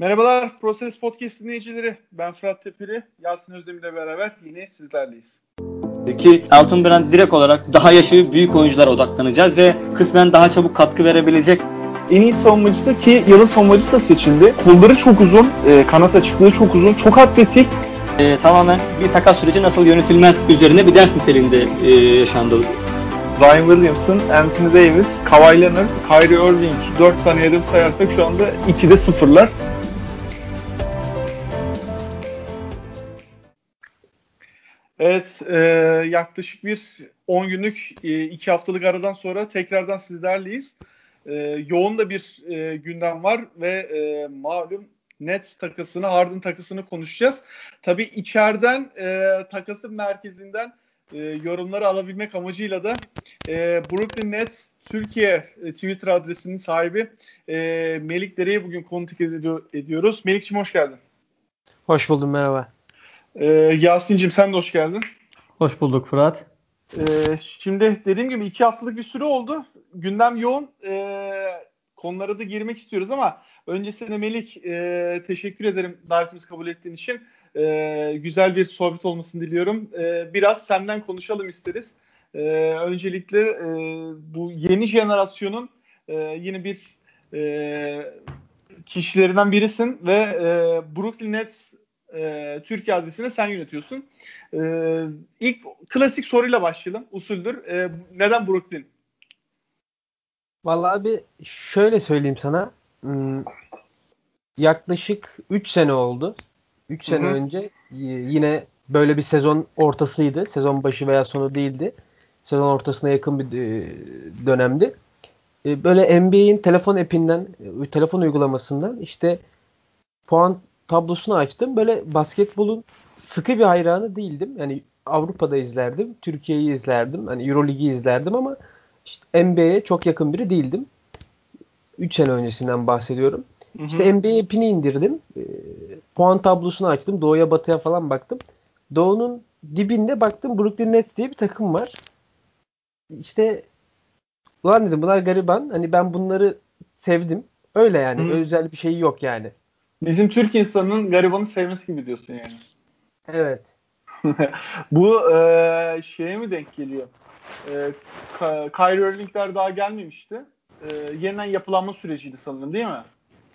Merhabalar Proses Podcast dinleyicileri. Ben Fırat Tepeli. Yasin Özdemir ile beraber yine sizlerleyiz. Ki Altın Brand direkt olarak daha yaşı büyük oyunculara odaklanacağız ve kısmen daha çabuk katkı verebilecek En iyi savunmacısı ki yılın savunmacısı da seçildi. Kolları çok uzun, e, kanat açıklığı çok uzun, çok atletik. e, tamamen bir takas süreci nasıl yönetilmez üzerine bir ders niteliğinde e, yaşandı. Zion Williamson, Anthony Davis, Kawhi Leonard, Kyrie Irving 4 tane hedef sayarsak şu anda 2'de sıfırlar. Evet, e, yaklaşık bir 10 günlük, 2 haftalık aradan sonra tekrardan sizlerleyiz. E, yoğun da bir e, gündem var ve e, malum net takısını, Harden takısını konuşacağız. Tabii içeriden e, takasın merkezinden e, yorumları alabilmek amacıyla da e, Brooklyn Nets Türkiye e, Twitter adresinin sahibi e, Melik Dere'yi bugün konuk ediyor, ediyoruz. Melik'ciğim hoş geldin. Hoş buldum merhaba. E, Yasin'cim sen de hoş geldin. Hoş bulduk Fırat. E, şimdi dediğim gibi iki haftalık bir süre oldu. Gündem yoğun. E, konulara da girmek istiyoruz ama öncesinde Melik e, teşekkür ederim davetimizi kabul ettiğin için. E, güzel bir sohbet olmasını diliyorum. E, biraz senden konuşalım isteriz. E, öncelikle e, bu yeni jenerasyonun e, yine bir e, kişilerinden birisin ve e, Brooklyn Nets e, Türkiye adresini sen yönetiyorsun. E, ilk klasik soruyla başlayalım. Usuldür. E, neden Brooklyn? Vallahi abi şöyle söyleyeyim sana. Hmm, yaklaşık 3 sene oldu. 3 sene Hı hı. önce yine böyle bir sezon ortasıydı. Sezon başı veya sonu değildi. Sezon ortasına yakın bir e, dönemdi. E, Böyle NBA'in telefon app'inden, e, telefon uygulamasından işte puan tablosunu açtım. Böyle basketbolun sıkı bir hayranı değildim. Yani Avrupa'da izlerdim, Türkiye'yi izlerdim, hani EuroLeague'i izlerdim ama işte NBA'ye çok yakın biri değildim. 3 sene öncesinden bahsediyorum. Hı hı. İşte NBA app'ini indirdim. Ee, puan tablosunu açtım. Doğuya batıya falan baktım. Doğu'nun dibinde baktım Brooklyn Nets diye bir takım var. İşte ulan dedim bunlar gariban. Hani ben bunları sevdim. Öyle yani. Hı. Özel bir şey yok yani. Bizim Türk insanının garibanı sevmesi gibi diyorsun yani. Evet. Bu e, şeye mi denk geliyor? E, Kyrie Irving'ler daha gelmemişti. E, yeniden yapılanma süreciydi sanırım değil mi?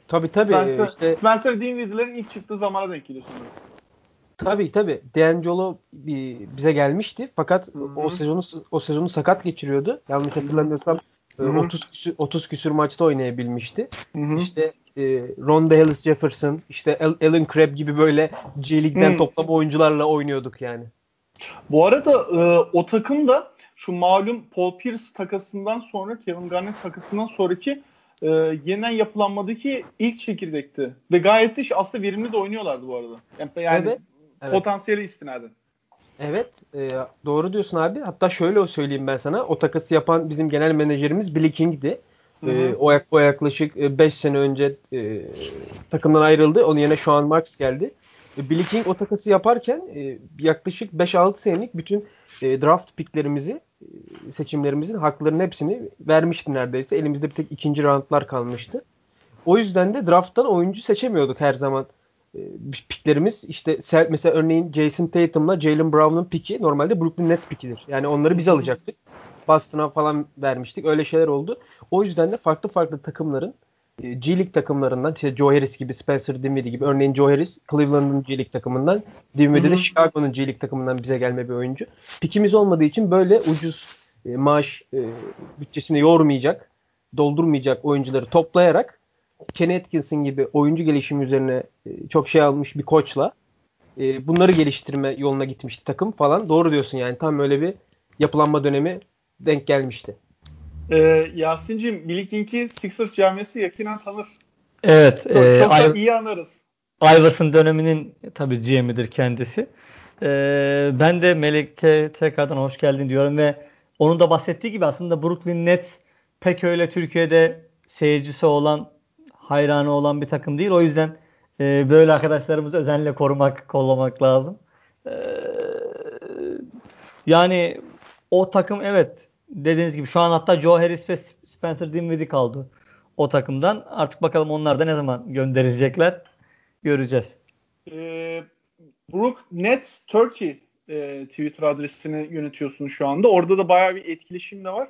Tabii tabii. Spencer, işte, Spencer Dinwiddie'lerin ilk çıktığı zamana denk geliyor sanırım. tabii tabii. D'Angelo bize gelmişti. Fakat Hı hı. o sezonu o sezonu sakat geçiriyordu. Yanlış hatırlamıyorsam e, Hı hı. 30 küsür, 30 küsür maçta oynayabilmişti. Hı hı. İşte e, Ronda Ellis Jefferson, işte Al- Alan Crabb gibi böyle G League'den Hı. toplama oyuncularla oynuyorduk yani. Bu arada e, o takım da şu malum Paul Pierce takasından sonra Kevin Garnett takasından sonraki e, yeniden yapılanmadaki ilk çekirdekti. Ve gayet de aslında verimli de oynuyorlardı bu arada. Yani, yani Evet, evet. potansiyeli istinaden. Evet, e, doğru diyorsun abi. Hatta şöyle söyleyeyim ben sana. O takası yapan bizim genel menajerimiz Billy King'di. Hı E, o, yak- o yaklaşık 5 sene önce e, takımdan ayrıldı. Onun yerine Sean Marks geldi. E, Billy King o takası yaparken e, yaklaşık 5-6 senelik bütün e, draft picklerimizi, e, seçimlerimizin haklarının hepsini vermişti neredeyse. Elimizde bir tek ikinci roundlar kalmıştı. O yüzden de drafttan oyuncu seçemiyorduk her zaman. E, piklerimiz işte sel- mesela örneğin Jason Tatum'la Jalen Brown'un piki normalde Brooklyn Nets pikidir. Yani onları biz alacaktık. Boston'a falan vermiştik. Öyle şeyler oldu. O yüzden de farklı farklı takımların e, G League takımlarından işte Joe Harris gibi, Spencer Dinwiddie gibi örneğin Joe Harris Cleveland'ın G League takımından, Dinwiddie de. Chicago'nun G League takımından bize gelme bir oyuncu. Pikimiz olmadığı için böyle ucuz e, maaş e, bütçesini yormayacak, doldurmayacak oyuncuları toplayarak Kenny Atkinson gibi oyuncu gelişimi üzerine e, çok şey almış bir koçla e, bunları geliştirme yoluna gitmişti takım falan. Doğru diyorsun yani tam öyle bir yapılanma dönemi denk gelmişti. Ee, Yasin'cim Billy King'i Sixers camiası yakinen tanır. Evet, Çok, e, çok da iyi anlarız. Iverson döneminin tabii GM'idir kendisi. E, ben de Melek'e tekrardan hoş geldin diyorum ve onun da bahsettiği gibi aslında Brooklyn Nets pek öyle Türkiye'de seyircisi olan, hayranı olan bir takım değil. O yüzden e, böyle arkadaşlarımızı özenle korumak, kollamak lazım. E, yani o takım evet dediğiniz gibi şu an hatta Joe Harris ve Spencer Dinwiddie kaldı o takımdan. Artık bakalım onlar da ne zaman gönderilecekler. göreceğiz. Ee, Brook Nets Turkey e, Twitter adresini yönetiyorsunuz şu anda. Orada da bayağı bir etkileşim de var.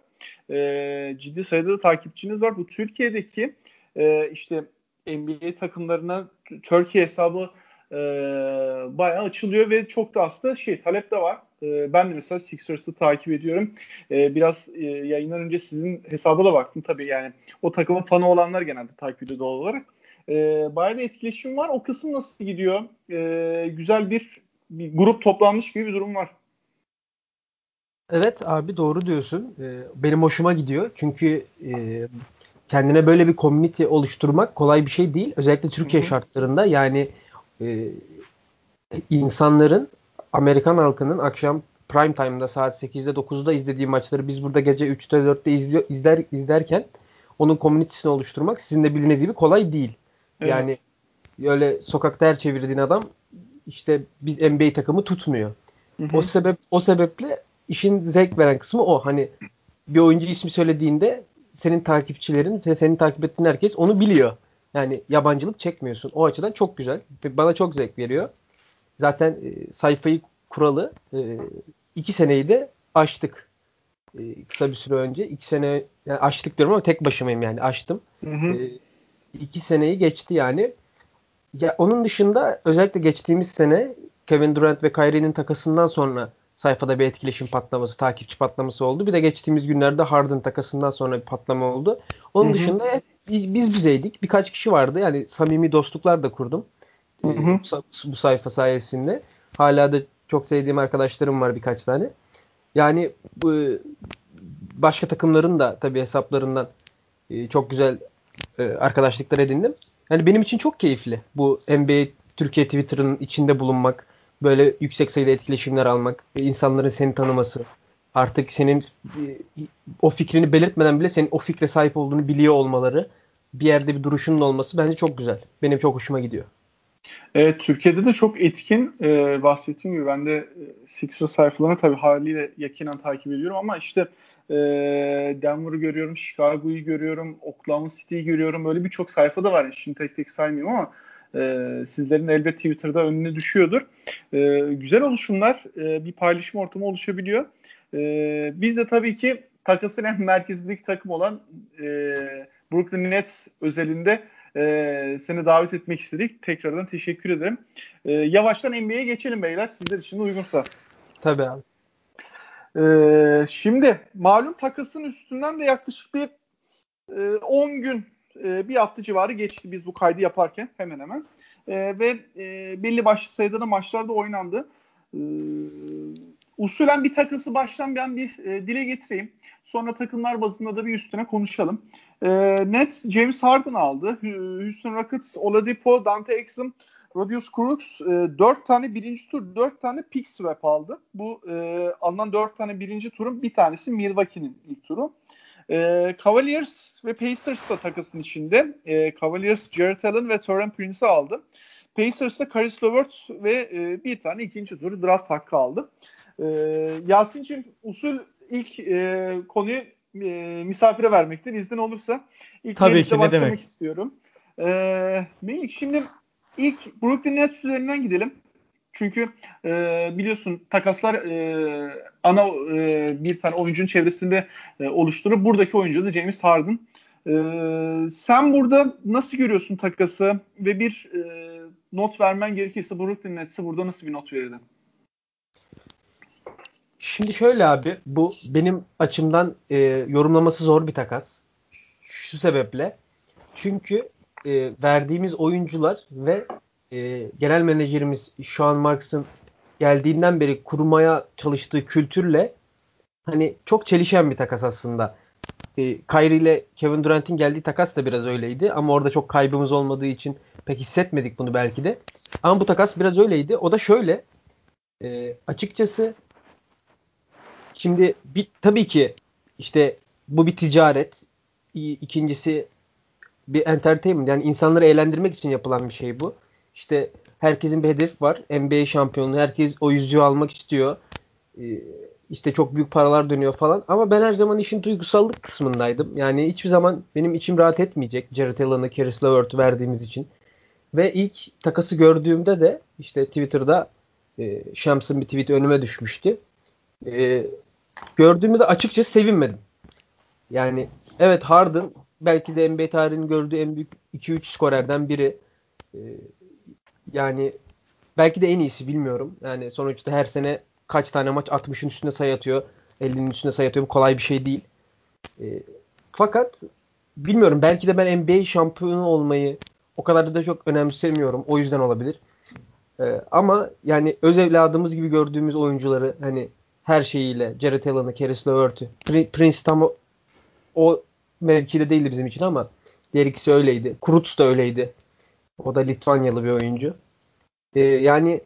E, ciddi sayıda da takipçiniz var. Bu Türkiye'deki e, işte NBA takımlarına Türkiye hesabı e, bayağı açılıyor ve çok da aslında şey talep de var. E, ben de mesela Sixers'ı takip ediyorum. E, biraz e, yayından önce sizin hesaba da baktım tabii yani o takımın fanı olanlar genelde takip ediyor doğal olarak. E, bayağı da etkileşim var. O kısım nasıl gidiyor? E, güzel bir, bir grup toplanmış gibi bir durum var. Evet abi doğru diyorsun. Benim hoşuma gidiyor. Çünkü e, kendine böyle bir community oluşturmak kolay bir şey değil. Özellikle Türkiye Hı-hı. şartlarında yani e, insanların Amerikan halkının akşam prime time'da saat 8'de 9'da izlediği maçları biz burada gece 3'te 4'te izliyor, izler, izlerken onun komünitesini oluşturmak sizin de bildiğiniz gibi kolay değil. Evet. Yani öyle sokakta her çevirdiğin adam işte bir NBA takımı tutmuyor. Hı hı. O sebep o sebeple işin zevk veren kısmı o. Hani bir oyuncu ismi söylediğinde senin takipçilerin ve senin takip ettiğin herkes onu biliyor. Yani yabancılık çekmiyorsun. O açıdan çok güzel. Bana çok zevk veriyor. Zaten e, sayfayı kuralı e, iki seneyi de açtık. E, kısa bir süre önce. iki sene yani açtık diyorum ama tek başımayım yani açtım. Hı hı. E, iki seneyi geçti yani. Ya onun dışında özellikle geçtiğimiz sene Kevin Durant ve Kyrie'nin takasından sonra sayfada bir etkileşim patlaması, takipçi patlaması oldu. Bir de geçtiğimiz günlerde Harden takasından sonra bir patlama oldu. Onun Hı-hı. dışında biz, biz bizeydik. Birkaç kişi vardı. Yani samimi dostluklar da kurdum. Hı hı. Bu sayfa sayesinde. Hala da çok sevdiğim arkadaşlarım var birkaç tane. Yani bu başka takımların da tabii hesaplarından e, çok güzel e, arkadaşlıklar edindim. Yani benim için çok keyifli bu NBA Türkiye Twitter'ın içinde bulunmak, böyle yüksek sayıda etkileşimler almak, insanların seni tanıması, artık senin e, o fikrini belirtmeden bile senin o fikre sahip olduğunu biliyor olmaları, bir yerde bir duruşunun olması bence çok güzel. Benim çok hoşuma gidiyor. Evet, Türkiye'de de çok etkin. Ee, bahsettiğim gibi ben de e, Sixer sayfalarını tabii haliyle yakinen takip ediyorum ama işte e, Denver'ı görüyorum, Chicago'yu görüyorum, Oklahoma City'yi görüyorum. Böyle birçok sayfa da var. Şimdi tek tek saymıyorum ama e, sizlerin elbet Twitter'da önüne düşüyordur. E, güzel oluşumlar, e, bir paylaşım ortamı oluşabiliyor. E, biz de tabii ki takasın en merkezindeki takım olan e, Brooklyn Nets özelinde e, seni davet etmek istedik. Tekrardan teşekkür ederim. E, yavaştan NBA'ye geçelim beyler sizler için de uygunsa. Tabii abi. E, şimdi malum takasın üstünden de yaklaşık bir e, 10 gün e, bir hafta civarı geçti biz bu kaydı yaparken hemen hemen. E, ve e, belli başlı sayıda da maçlarda oynandı. E, usulen bir takası baştan ben bir e, dile getireyim. Sonra takımlar bazında da bir üstüne konuşalım. E, Nets James Harden aldı. Houston Rockets Oladipo, Dante Exum, Rodius Crooks e, 4 tane birinci tur, 4 tane pick swap aldı. Bu e, alınan 4 tane birinci turun bir tanesi Milwaukee'nin ilk turu. E, Cavaliers ve Pacers da takasın içinde. E, Cavaliers Jared Allen ve Torren Prince'i aldı. Pacers da Caris LeVert ve e, bir tane ikinci tur draft hakkı aldı. E, Yasin'cim usul ilk e, konuyu e, misafire vermektir. İznin olursa ilk Tabii ki, başlamak demek? istiyorum. E, Melik şimdi ilk Brooklyn Nets üzerinden gidelim. Çünkü e, biliyorsun takaslar e, ana e, bir tane oyuncunun çevresinde e, oluşturur. Buradaki oyuncu da James Harden. E, sen burada nasıl görüyorsun takası ve bir e, not vermen gerekirse Brooklyn Nets'e burada nasıl bir not verirdin? Şimdi şöyle abi bu benim açımdan e, yorumlaması zor bir takas. Şu sebeple. Çünkü e, verdiğimiz oyuncular ve e, genel menajerimiz Sean Marks'ın geldiğinden beri kurmaya çalıştığı kültürle hani çok çelişen bir takas aslında. E, Kyrie ile Kevin Durant'in geldiği takas da biraz öyleydi ama orada çok kaybımız olmadığı için pek hissetmedik bunu belki de. Ama bu takas biraz öyleydi. O da şöyle e, açıkçası şimdi bir, tabii ki işte bu bir ticaret. İkincisi bir entertainment yani insanları eğlendirmek için yapılan bir şey bu. İşte herkesin bir hedef var. NBA şampiyonu. Herkes o yüzüğü almak istiyor. Ee, işte çok büyük paralar dönüyor falan. Ama ben her zaman işin duygusallık kısmındaydım. Yani hiçbir zaman benim içim rahat etmeyecek. Jared Allen'ı, Caris LeVert'ü verdiğimiz için. Ve ilk takası gördüğümde de işte Twitter'da e, Shams'ın bir tweet önüme düşmüştü. E, gördüğümde de açıkça sevinmedim. Yani evet Harden belki de NBA tarihinin gördüğü en büyük 2-3 skorerden biri. E, yani belki de en iyisi bilmiyorum. Yani sonuçta her sene kaç tane maç 60'ın üstünde sayı atıyor. 50'nin üstünde sayı atıyor. Bu kolay bir şey değil. E, fakat bilmiyorum belki de ben NBA şampiyonu olmayı o kadar da çok önemsemiyorum. O yüzden olabilir. Ee, ama yani öz evladımız gibi gördüğümüz oyuncuları hani her şeyiyle Jared Allen'ı, Caris LeVert'ü, Prince tam o, o mevkide değildi bizim için ama diğer ikisi öyleydi. Kuruts da öyleydi. O da Litvanyalı bir oyuncu. Ee, yani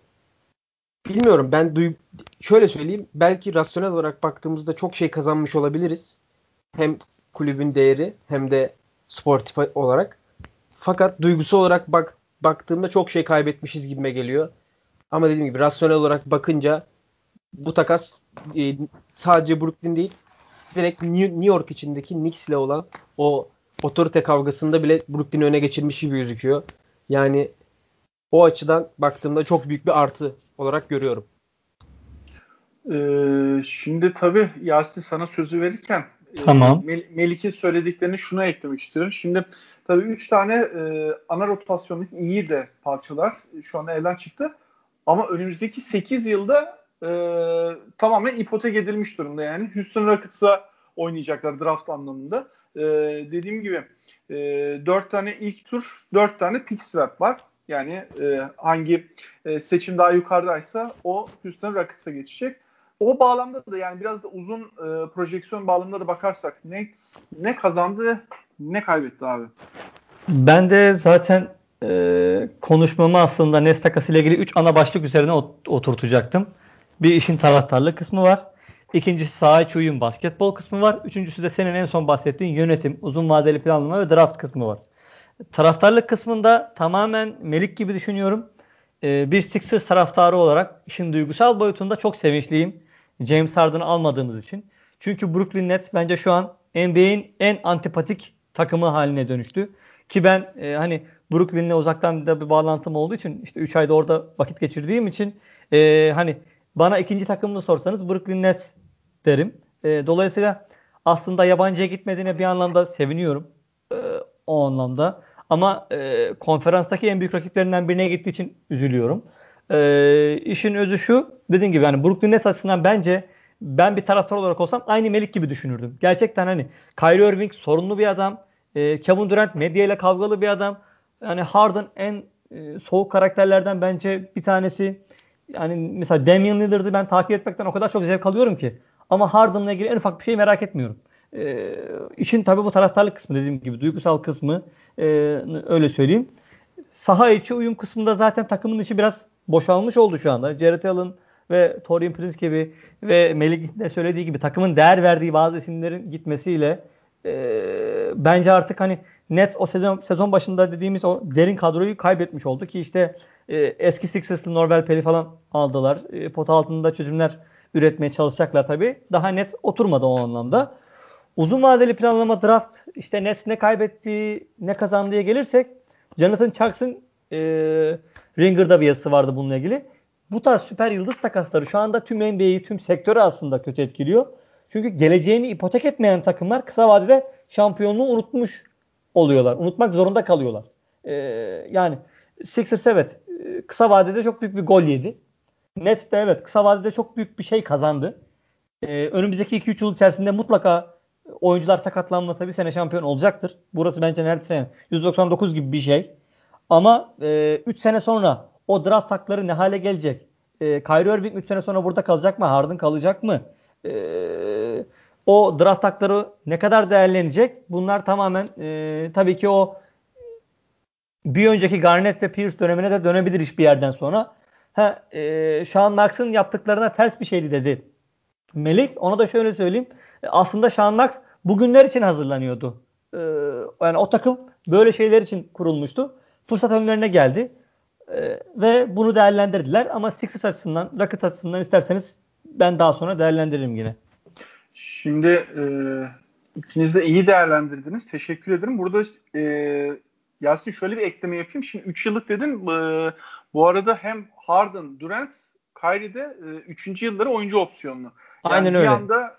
bilmiyorum ben duy şöyle söyleyeyim belki rasyonel olarak baktığımızda çok şey kazanmış olabiliriz. Hem kulübün değeri hem de sportif olarak. Fakat duygusu olarak bak baktığımda çok şey kaybetmişiz gibime geliyor. Ama dediğim gibi rasyonel olarak bakınca bu takas e, sadece Brooklyn değil direkt New York içindeki Knicks ile olan o otorite kavgasında bile Brooklyn'i öne geçirmiş gibi gözüküyor. Yani o açıdan baktığımda çok büyük bir artı olarak görüyorum. Ee, şimdi tabii Yasin sana sözü verirken Tamam. E, Melik'in söylediklerini şuna eklemek istiyorum. Şimdi tabii 3 tane e, ana rotasyondaki iyi de parçalar şu anda elden çıktı. Ama önümüzdeki 8 yılda e, tamamen ipotek edilmiş durumda yani. Houston Rockets'a oynayacaklar draft anlamında. E, dediğim gibi e, 4 tane ilk tur, 4 tane pick swap var. Yani e, hangi e, seçim daha yukarıdaysa o Houston Rockets'a geçecek o bağlamda da yani biraz da uzun e, projeksiyon bağlamında da bakarsak ne ne kazandı ne kaybetti abi? Ben de zaten e, konuşmamı aslında Nets takası ile ilgili 3 ana başlık üzerine oturtacaktım. Bir işin taraftarlık kısmı var. İkincisi saha içi uyum basketbol kısmı var. Üçüncüsü de senin en son bahsettiğin yönetim, uzun vadeli planlama ve draft kısmı var. Taraftarlık kısmında tamamen Melik gibi düşünüyorum. Ee, bir Sixers taraftarı olarak işin duygusal boyutunda çok sevinçliyim. James Harden'ı almadığımız için. Çünkü Brooklyn Nets bence şu an NBA'in en antipatik takımı haline dönüştü. Ki ben e, hani Brooklyn'le uzaktan da bir bağlantım olduğu için işte 3 ayda orada vakit geçirdiğim için e, hani bana ikinci takımını sorsanız Brooklyn Nets derim. E, dolayısıyla aslında yabancıya gitmediğine bir anlamda seviniyorum. E, o anlamda. Ama e, konferanstaki en büyük rakiplerinden birine gittiği için üzülüyorum. E, işin özü şu. Dediğim gibi yani Brooklyn Nets açısından bence ben bir taraftar olarak olsam aynı Melik gibi düşünürdüm. Gerçekten hani Kyrie Irving sorunlu bir adam. E, Kevin Durant medyayla kavgalı bir adam. Yani Harden en e, soğuk karakterlerden bence bir tanesi. Yani mesela Damian Lillard'ı ben takip etmekten o kadar çok zevk alıyorum ki. Ama Harden'la ilgili en ufak bir şey merak etmiyorum. E, işin tabii bu taraftarlık kısmı dediğim gibi duygusal kısmı e, öyle söyleyeyim. Saha içi uyum kısmında zaten takımın içi biraz boşalmış oldu şu anda. Jared Allen ve Torian Prince gibi ve Melik de söylediği gibi takımın değer verdiği bazı isimlerin gitmesiyle e, bence artık hani net o sezon sezon başında dediğimiz o derin kadroyu kaybetmiş oldu ki işte e, eski Sixers'lı Norvel Peli falan aldılar. E, pot altında çözümler üretmeye çalışacaklar tabii. Daha net oturmadı o anlamda. Uzun vadeli planlama draft işte Nets ne kaybettiği ne kazandığı gelirsek Jonathan Chucks'ın e, Ringer'da bir yazısı vardı bununla ilgili. Bu tarz süper yıldız takasları şu anda tüm NBA'yi, tüm sektörü aslında kötü etkiliyor. Çünkü geleceğini ipotek etmeyen takımlar kısa vadede şampiyonluğu unutmuş oluyorlar. Unutmak zorunda kalıyorlar. Ee, yani Sixers evet kısa vadede çok büyük bir gol yedi. Nets de evet kısa vadede çok büyük bir şey kazandı. Ee, önümüzdeki 2-3 yıl içerisinde mutlaka oyuncular sakatlanmasa bir sene şampiyon olacaktır. Burası bence neredeyse 199 gibi bir şey. Ama 3 e, sene sonra o draft hakları ne hale gelecek? E, Kyrie Irving 3 sene sonra burada kalacak mı? Harden kalacak mı? E, o draft hakları ne kadar değerlenecek? Bunlar tamamen e, tabii ki o bir önceki Garnett ve Pierce dönemine de dönebilir iş bir yerden sonra. Ha, e, Sean Marks'ın yaptıklarına ters bir şeydi dedi. Melik ona da şöyle söyleyeyim. Aslında Sean Marks bugünler için hazırlanıyordu. E, yani o takım böyle şeyler için kurulmuştu fırsat önlerine geldi. E, ve bunu değerlendirdiler. Ama Sixers açısından, Rocket açısından isterseniz ben daha sonra değerlendiririm yine. Şimdi e, ikiniz de iyi değerlendirdiniz. Teşekkür ederim. Burada e, Yasin şöyle bir ekleme yapayım. Şimdi 3 yıllık dedim. E, bu arada hem Harden, Durant, Kyrie de 3. E, yılları oyuncu opsiyonlu. Yani Aynen bir öyle. anda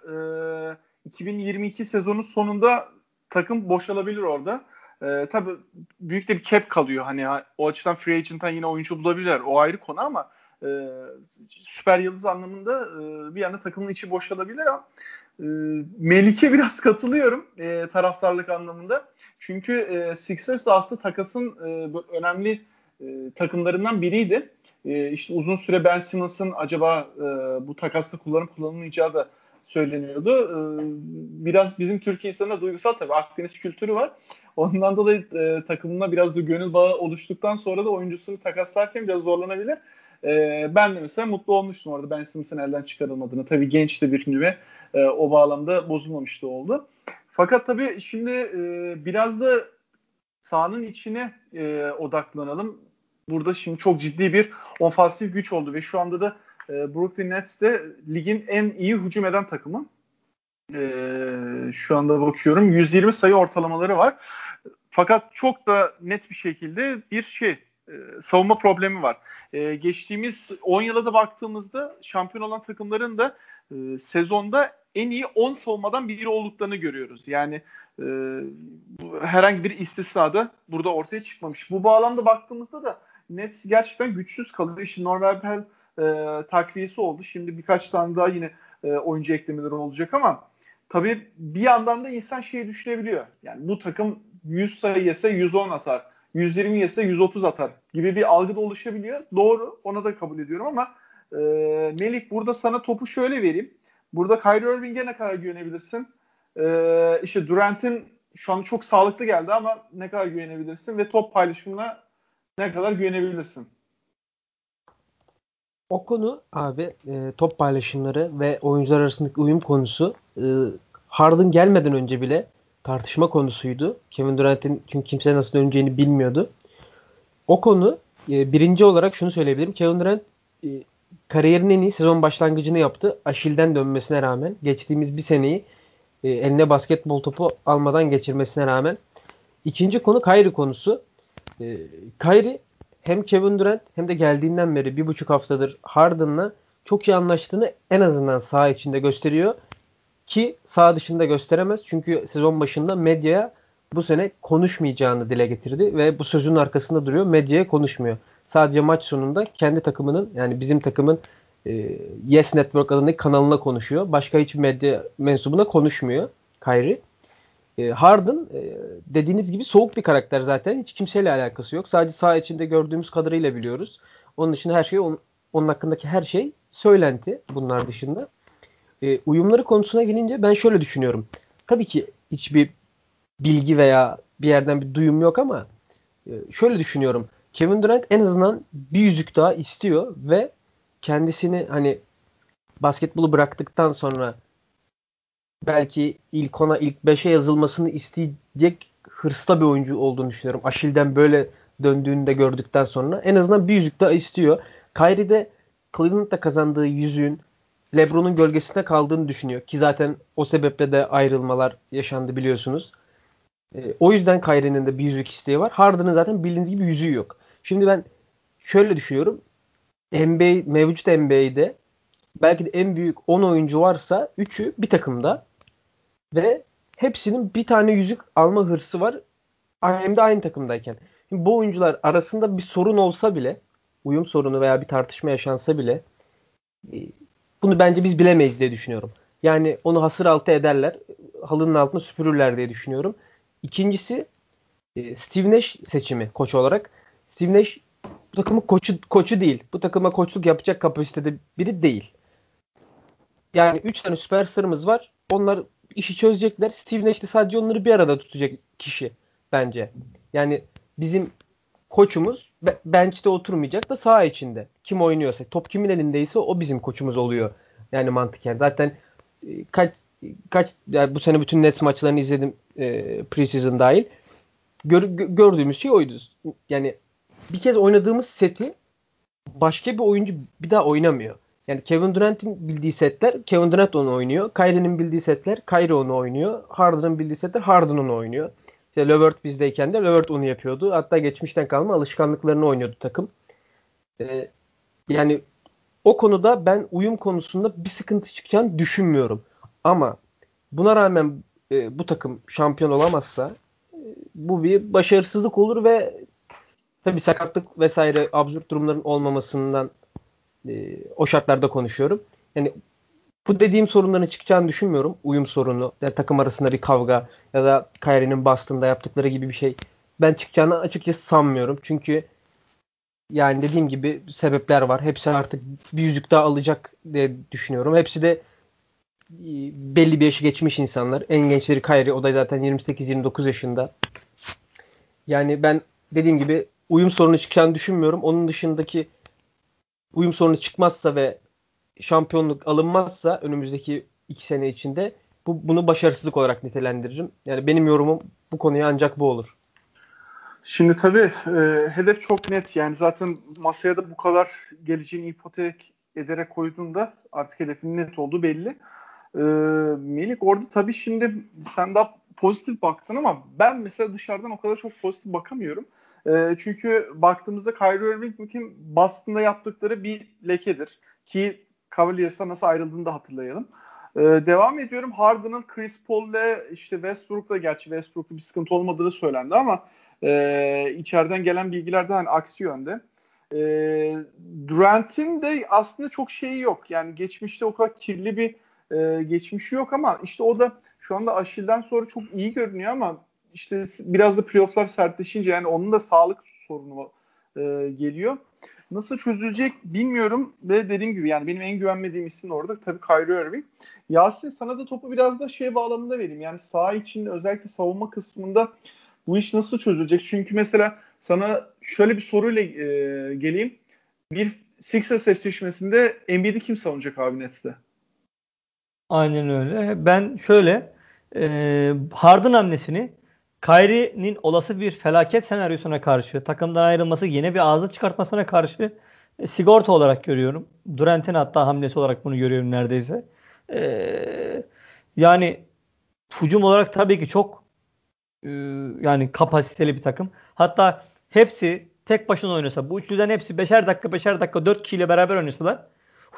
e, 2022 sezonu sonunda takım boşalabilir orada. E, tabii büyük de bir cap kalıyor. Hani o açıdan free agent'tan yine oyuncu bulabilirler. O ayrı konu ama e, süper yıldız anlamında e, bir anda takımın içi boşalabilir ama Melik'e biraz katılıyorum e, taraftarlık anlamında. Çünkü e, Sixers da aslında takasın e, önemli e, takımlarından biriydi. E, işte uzun süre Ben Simmons'ın acaba e, bu takasta kullanıp kullanılmayacağı da söyleniyordu. E, biraz bizim Türkiye insanında duygusal tabii Akdeniz kültürü var. Ondan dolayı e, takımına biraz da gönül bağı oluştuktan sonra da oyuncusunu takaslarken biraz zorlanabilir. E, ben de mesela mutlu olmuştum orada Ben Simmons'ın elden çıkarılmadığını. Tabii genç de bir nüve e, o bağlamda bozulmamıştı oldu. Fakat tabii şimdi e, biraz da sahanın içine e, odaklanalım. Burada şimdi çok ciddi bir ofansif güç oldu ve şu anda da e, Brooklyn Nets de ligin en iyi hücum eden takımı. E, şu anda bakıyorum 120 sayı ortalamaları var. Fakat çok da net bir şekilde bir şey savunma problemi var. E, geçtiğimiz 10 yıla da baktığımızda şampiyon olan takımların da e, sezonda en iyi 10 savunmadan biri olduklarını görüyoruz. Yani e, herhangi bir istisnada burada ortaya çıkmamış. Bu bağlamda baktığımızda da Nets gerçekten güçsüz kalıyor. Şimdi Norman Bell e, takviyesi oldu. Şimdi birkaç tane daha yine e, oyuncu eklemeleri olacak ama tabii bir yandan da insan şeyi düşünebiliyor. Yani bu takım 100 sayı yese 110 atar. 120 yese 130 atar gibi bir algı da oluşabiliyor. Doğru. Ona da kabul ediyorum ama e, Melik burada sana topu şöyle vereyim. Burada Kyrie Irving'e ne kadar güvenebilirsin? E, işte Durant'in şu an çok sağlıklı geldi ama ne kadar güvenebilirsin ve top paylaşımına ne kadar güvenebilirsin? O konu abi e, top paylaşımları ve oyuncular arasındaki uyum konusu e, Harden gelmeden önce bile tartışma konusuydu. Kevin Durant'in çünkü kimse nasıl döneceğini bilmiyordu. O konu e, birinci olarak şunu söyleyebilirim. Kevin Durant e, kariyerinin en iyi sezon başlangıcını yaptı. Aşil'den dönmesine rağmen geçtiğimiz bir seneyi e, eline basketbol topu almadan geçirmesine rağmen. İkinci konu Kyrie konusu. E, Kyrie hem Kevin Durant hem de geldiğinden beri bir buçuk haftadır Harden'la çok iyi anlaştığını en azından saha içinde gösteriyor. Ki sağ dışında gösteremez. Çünkü sezon başında medyaya bu sene konuşmayacağını dile getirdi ve bu sözün arkasında duruyor. Medyaya konuşmuyor. Sadece maç sonunda kendi takımının yani bizim takımın e, Yes Network adındaki kanalına konuşuyor. Başka hiçbir medya mensubuna konuşmuyor Kyrie. E, Harden e, dediğiniz gibi soğuk bir karakter zaten. Hiç kimseyle alakası yok. Sadece saha içinde gördüğümüz kadarıyla biliyoruz. Onun dışında her şey onun, onun hakkındaki her şey söylenti bunlar dışında. E, uyumları konusuna gelince ben şöyle düşünüyorum. Tabii ki hiçbir bilgi veya bir yerden bir duyum yok ama e, şöyle düşünüyorum. Kevin Durant en azından bir yüzük daha istiyor ve kendisini hani basketbolu bıraktıktan sonra belki ilk ona ilk 5'e yazılmasını isteyecek hırsta bir oyuncu olduğunu düşünüyorum. Aşil'den böyle döndüğünü de gördükten sonra en azından bir yüzük daha istiyor. Kyrie de Cleveland'da kazandığı yüzüğün LeBron'un gölgesinde kaldığını düşünüyor. Ki zaten o sebeple de ayrılmalar yaşandı biliyorsunuz. E, o yüzden Kyrie'nin de bir yüzük isteği var. Harden'ın zaten bildiğiniz gibi yüzüğü yok. Şimdi ben şöyle düşünüyorum. NBA, mevcut NBA'de belki de en büyük 10 oyuncu varsa 3'ü bir takımda ve hepsinin bir tane yüzük alma hırsı var. Hem de aynı takımdayken. Şimdi bu oyuncular arasında bir sorun olsa bile uyum sorunu veya bir tartışma yaşansa bile e, bunu bence biz bilemeyiz diye düşünüyorum. Yani onu hasır altı ederler. Halının altına süpürürler diye düşünüyorum. İkincisi e, Steve Nash seçimi koç olarak. Steve Nash bu takımın koçu, koçu değil. Bu takıma koçluk yapacak kapasitede biri değil. Yani 3 tane süperstarımız var. Onlar işi çözecekler. Steve Nash de sadece onları bir arada tutacak kişi bence. Yani bizim koçumuz bench'te oturmayacak da saha içinde. Kim oynuyorsa, top kimin elindeyse o bizim koçumuz oluyor. Yani mantıken. Zaten e, kaç kaç yani bu sene bütün Nets maçlarını izledim e, preseason dahil. Gör, gördüğümüz şey oydu. Yani bir kez oynadığımız seti başka bir oyuncu bir daha oynamıyor. Yani Kevin Durant'in bildiği setler Kevin Durant onu oynuyor. Kyrie'nin bildiği setler Kyrie onu oynuyor. Harden'ın bildiği setler Harden onu oynuyor. İşte Levert bizdeyken de Levert onu yapıyordu. Hatta geçmişten kalma alışkanlıklarını oynuyordu takım. Ee, yani o konuda ben uyum konusunda bir sıkıntı çıkacağını düşünmüyorum. Ama buna rağmen e, bu takım şampiyon olamazsa e, bu bir başarısızlık olur ve tabii sakatlık vesaire absürt durumların olmamasından e, o şartlarda konuşuyorum. Yani bu dediğim sorunların çıkacağını düşünmüyorum. Uyum sorunu, ya takım arasında bir kavga ya da Kyrie'nin Boston'da yaptıkları gibi bir şey ben çıkacağını açıkçası sanmıyorum. Çünkü yani dediğim gibi sebepler var. Hepsi artık bir yüzük daha alacak diye düşünüyorum. Hepsi de e, belli bir yaşı geçmiş insanlar. En gençleri Kyrie. O da zaten 28-29 yaşında. Yani ben dediğim gibi uyum sorunu çıkacağını düşünmüyorum. Onun dışındaki uyum sorunu çıkmazsa ve şampiyonluk alınmazsa önümüzdeki iki sene içinde bu, bunu başarısızlık olarak nitelendiririm. Yani benim yorumum bu konuya ancak bu olur. Şimdi tabii e, hedef çok net. Yani zaten masaya da bu kadar geleceğini ipotek ederek koyduğunda artık hedefin net olduğu belli. E, Melik orada tabii şimdi sen daha pozitif baktın ama ben mesela dışarıdan o kadar çok pozitif bakamıyorum. E, çünkü baktığımızda Kyrie Irving'in Boston'da yaptıkları bir lekedir. Ki Cavaliers'a nasıl ayrıldığını da hatırlayalım. Ee, devam ediyorum. Harden'ın Chris Paul'le işte Westbrook'la gerçi Westbrook'ta bir sıkıntı olmadığı söylendi ama e, içeriden gelen bilgiler de hani aksi yönde. E, Durant'in de aslında çok şeyi yok. Yani geçmişte o kadar kirli bir e, geçmişi yok ama işte o da şu anda Aşil'den sonra çok iyi görünüyor ama işte biraz da playofflar sertleşince yani onun da sağlık sorunu e, geliyor. Nasıl çözülecek bilmiyorum ve dediğim gibi yani benim en güvenmediğim isim orada tabii Kyrie Irving. Yasin sana da topu biraz da şey bağlamında vereyim. Yani sağ için özellikle savunma kısmında bu iş nasıl çözülecek? Çünkü mesela sana şöyle bir soruyla e, geleyim. Bir Sixers eşleşmesinde Embiid'i kim savunacak abi Nets'te? Aynen öyle. Ben şöyle e, Harden hamlesini Kyrie'nin olası bir felaket senaryosuna karşı, takımdan ayrılması, yeni bir ağzı çıkartmasına karşı e, sigorta olarak görüyorum. Durant'in hatta hamlesi olarak bunu görüyorum neredeyse. E, yani hücum olarak tabii ki çok e, yani kapasiteli bir takım. Hatta hepsi tek başına oynasa, bu üçlüden hepsi beşer dakika beşer dakika dört kişiyle beraber oynasalar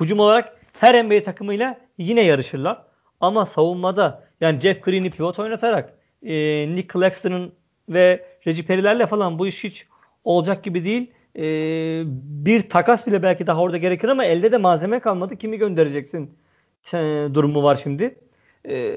hücum olarak her NBA takımıyla yine yarışırlar. Ama savunmada yani Jeff Green'i pivot oynatarak e, Nick Claxton'ın ve Reggie Perry'lerle falan bu iş hiç olacak gibi değil. E, bir takas bile belki daha orada gerekir ama elde de malzeme kalmadı. Kimi göndereceksin e, durumu var şimdi. E,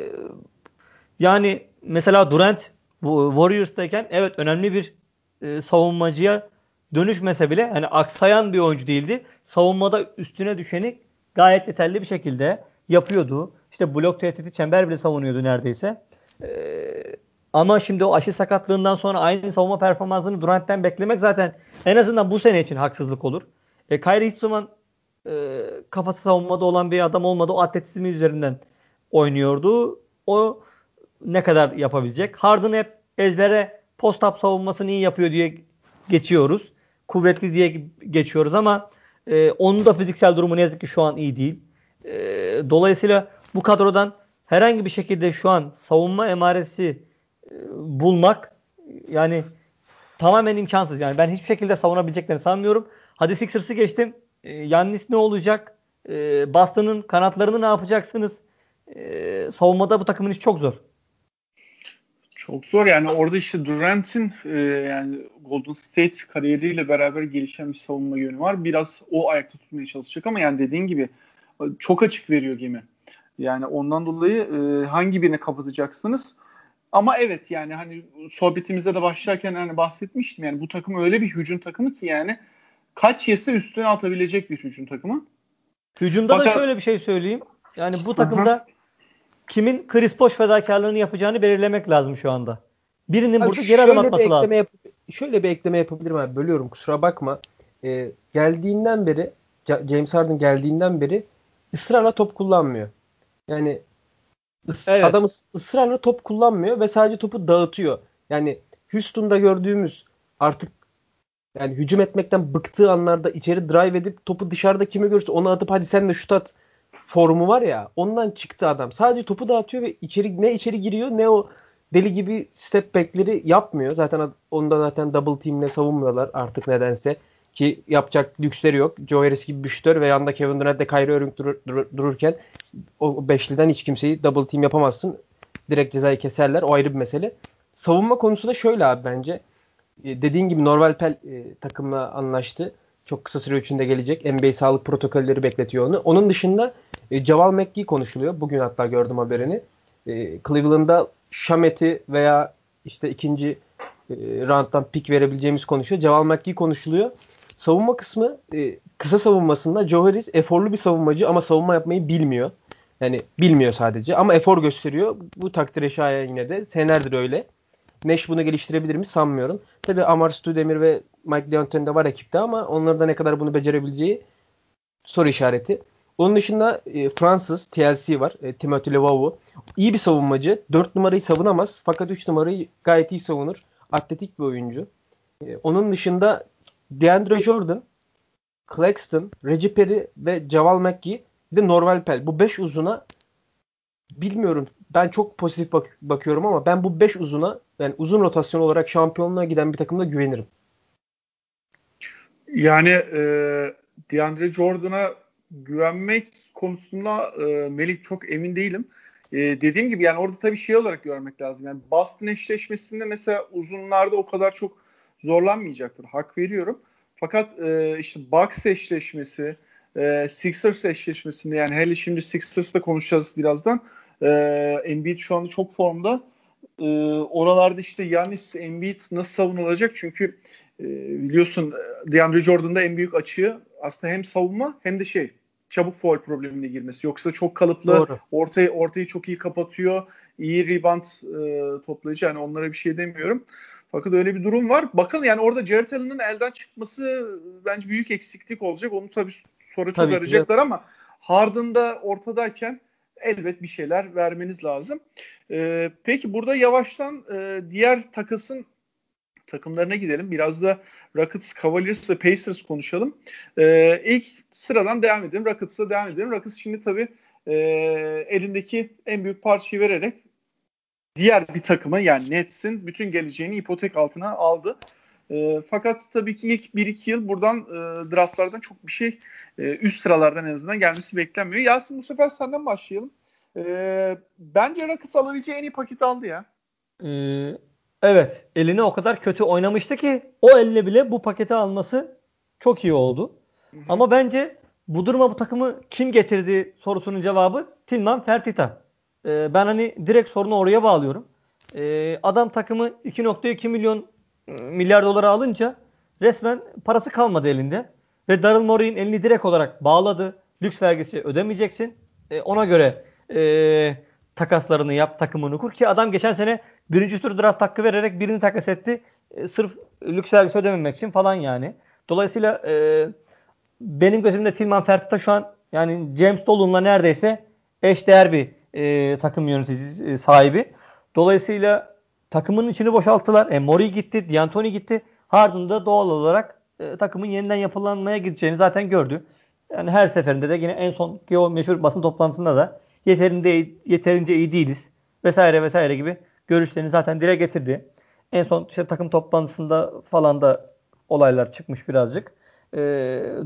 yani mesela Durant Warriors'tayken evet önemli bir e, savunmacıya dönüşmese bile hani aksayan bir oyuncu değildi. Savunmada üstüne düşeni gayet yeterli bir şekilde yapıyordu. İşte blok tehdidi çember bile savunuyordu neredeyse. Ee, ama şimdi o aşı sakatlığından sonra aynı savunma performansını Durant'ten beklemek zaten en azından bu sene için haksızlık olur. E, Kyrie hiç zaman e, kafası savunmada olan bir adam olmadı. O atletizmi üzerinden oynuyordu. O ne kadar yapabilecek? Harden hep ezbere post-up savunmasını iyi yapıyor diye geçiyoruz. Kuvvetli diye geçiyoruz ama e, onun da fiziksel durumu ne yazık ki şu an iyi değil. E, dolayısıyla bu kadrodan herhangi bir şekilde şu an savunma emaresi e, bulmak yani tamamen imkansız. Yani ben hiçbir şekilde savunabileceklerini sanmıyorum. Hadi Sixers'ı geçtim. E, Yannis ne olacak? E, Boston'ın kanatlarını ne yapacaksınız? E, savunmada bu takımın işi çok zor. Çok zor yani orada işte Durant'in e, yani Golden State kariyeriyle beraber gelişen bir savunma yönü var. Biraz o ayakta tutmaya çalışacak ama yani dediğin gibi çok açık veriyor gemi. Yani ondan dolayı e, hangi birini kapatacaksınız? Ama evet yani hani sohbetimizde de başlarken hani bahsetmiştim yani bu takım öyle bir hücum takımı ki yani kaç yese üstüne atabilecek bir hücum takımı. Hücumda Fakat... da şöyle bir şey söyleyeyim. Yani bu takımda Aha. kimin Chris Bosh fedakarlığını yapacağını belirlemek lazım şu anda. Birinin abi burada geri adım atması lazım. Yap- şöyle bir ekleme yapabilirim abi. Bölüyorum kusura bakma. Ee, geldiğinden beri James Harden geldiğinden beri ısrarla top kullanmıyor. Yani ıs- evet. adam ıs- ısrarla top kullanmıyor ve sadece topu dağıtıyor. Yani Houston'da gördüğümüz artık yani hücum etmekten bıktığı anlarda içeri drive edip topu dışarıda kime görürse onu atıp hadi sen de şut at formu var ya ondan çıktı adam. Sadece topu dağıtıyor ve içeri ne içeri giriyor ne o deli gibi step back'leri yapmıyor. Zaten onda zaten double team'le savunmuyorlar artık nedense. Ki yapacak lüksleri yok. Joe Harris gibi bir şütör ve yanında Kevin Durant de Kyrie Irving durur, durur, dururken o beşliden hiç kimseyi double team yapamazsın. Direkt cezayı keserler. O ayrı bir mesele. Savunma konusu da şöyle abi bence. E, dediğin gibi Norval Pel e, takımla anlaştı. Çok kısa süre içinde gelecek. NBA sağlık protokolleri bekletiyor onu. Onun dışında e, Javal McGee konuşuluyor. Bugün hatta gördüm haberini. E, Cleveland'da Şamet'i veya işte ikinci e, round'dan pick verebileceğimiz konuşuyor. Javal McGee konuşuluyor. Savunma kısmı e, kısa savunmasında Joe Harris eforlu bir savunmacı ama savunma yapmayı bilmiyor. Yani bilmiyor sadece ama efor gösteriyor. Bu takdire şayan yine de. Senelerdir öyle. Nash bunu geliştirebilir mi sanmıyorum. Tabi Amar Studemir ve Mike D'Antoni de var ekipte ama onların da ne kadar bunu becerebileceği soru işareti. Onun dışında e, Fransız TLC var. E, Timothy Levavu. İyi bir savunmacı. 4 numarayı savunamaz. Fakat 3 numarayı gayet iyi savunur. Atletik bir oyuncu. E, onun dışında DeAndre Jordan, Claxton, Reggie Perry ve Javal McGee bir de Norval Pell. Bu 5 uzuna bilmiyorum. Ben çok pozitif bak- bakıyorum ama ben bu 5 uzuna yani uzun rotasyon olarak şampiyonluğa giden bir takımda güvenirim. Yani e, DeAndre Jordan'a güvenmek konusunda e, Melik çok emin değilim. E, dediğim gibi yani orada tabii şey olarak görmek lazım. Yani Boston eşleşmesinde mesela uzunlarda o kadar çok zorlanmayacaktır. Hak veriyorum. Fakat e, işte Bucks eşleşmesi, e, Sixers eşleşmesinde yani hele şimdi Sixers'ta konuşacağız birazdan. E, Embiid şu anda çok formda. E, oralarda işte Yanis Embiid nasıl savunulacak? Çünkü e, biliyorsun DeAndre Jordan'da en büyük açığı aslında hem savunma hem de şey çabuk foul problemine girmesi. Yoksa çok kalıplı, Doğru. ortayı ortayı çok iyi kapatıyor. iyi rebound e, toplayıcı. Yani onlara bir şey demiyorum. Fakat öyle bir durum var. Bakın yani orada Jared Allen'ın elden çıkması bence büyük eksiklik olacak. Onu tabii sonra çok tabii arayacaklar ama Harden'da ortadayken elbet bir şeyler vermeniz lazım. Ee, peki burada yavaştan e, diğer takasın takımlarına gidelim. Biraz da Rockets, Cavaliers ve Pacers konuşalım. Ee, ilk sıradan devam edelim. Rockets'la devam edelim. Rockets şimdi tabii e, elindeki en büyük parçayı vererek diğer bir takıma yani Nets'in bütün geleceğini ipotek altına aldı. E, fakat tabii ki ilk 1-2 yıl buradan e, draftlardan çok bir şey e, üst sıralardan en azından gelmesi beklenmiyor. Yasin bu sefer senden başlayalım. E, bence Rockets alabileceği en iyi paket aldı ya. Ee, evet. Eline o kadar kötü oynamıştı ki o elle bile bu paketi alması çok iyi oldu. Hı-hı. Ama bence bu duruma bu takımı kim getirdi sorusunun cevabı Tilman Fertita. Ee, ben hani direkt sorunu oraya bağlıyorum. Ee, adam takımı 2.2 milyon milyar dolara alınca resmen parası kalmadı elinde. Ve Daryl Morey'in elini direkt olarak bağladı. Lüks vergisi ödemeyeceksin. E, ona göre takaslarını yap, takımını kur ki adam geçen sene birinci tur draft hakkı vererek birini takas etti. E, sırf lüks vergisi ödememek için falan yani. Dolayısıyla benim gözümde Tilman Fertitta şu an yani James Dolan'la neredeyse eşdeğer bir e, takım yöneticisi e, sahibi. Dolayısıyla takımın içini boşalttılar. E, Mori gitti, D'Antoni gitti. Harden da doğal olarak e, takımın yeniden yapılanmaya gideceğini zaten gördü. Yani her seferinde de yine en son o meşhur basın toplantısında da yeterince, yeterince iyi değiliz vesaire vesaire gibi görüşlerini zaten dile getirdi. En son işte takım toplantısında falan da olaylar çıkmış birazcık. E,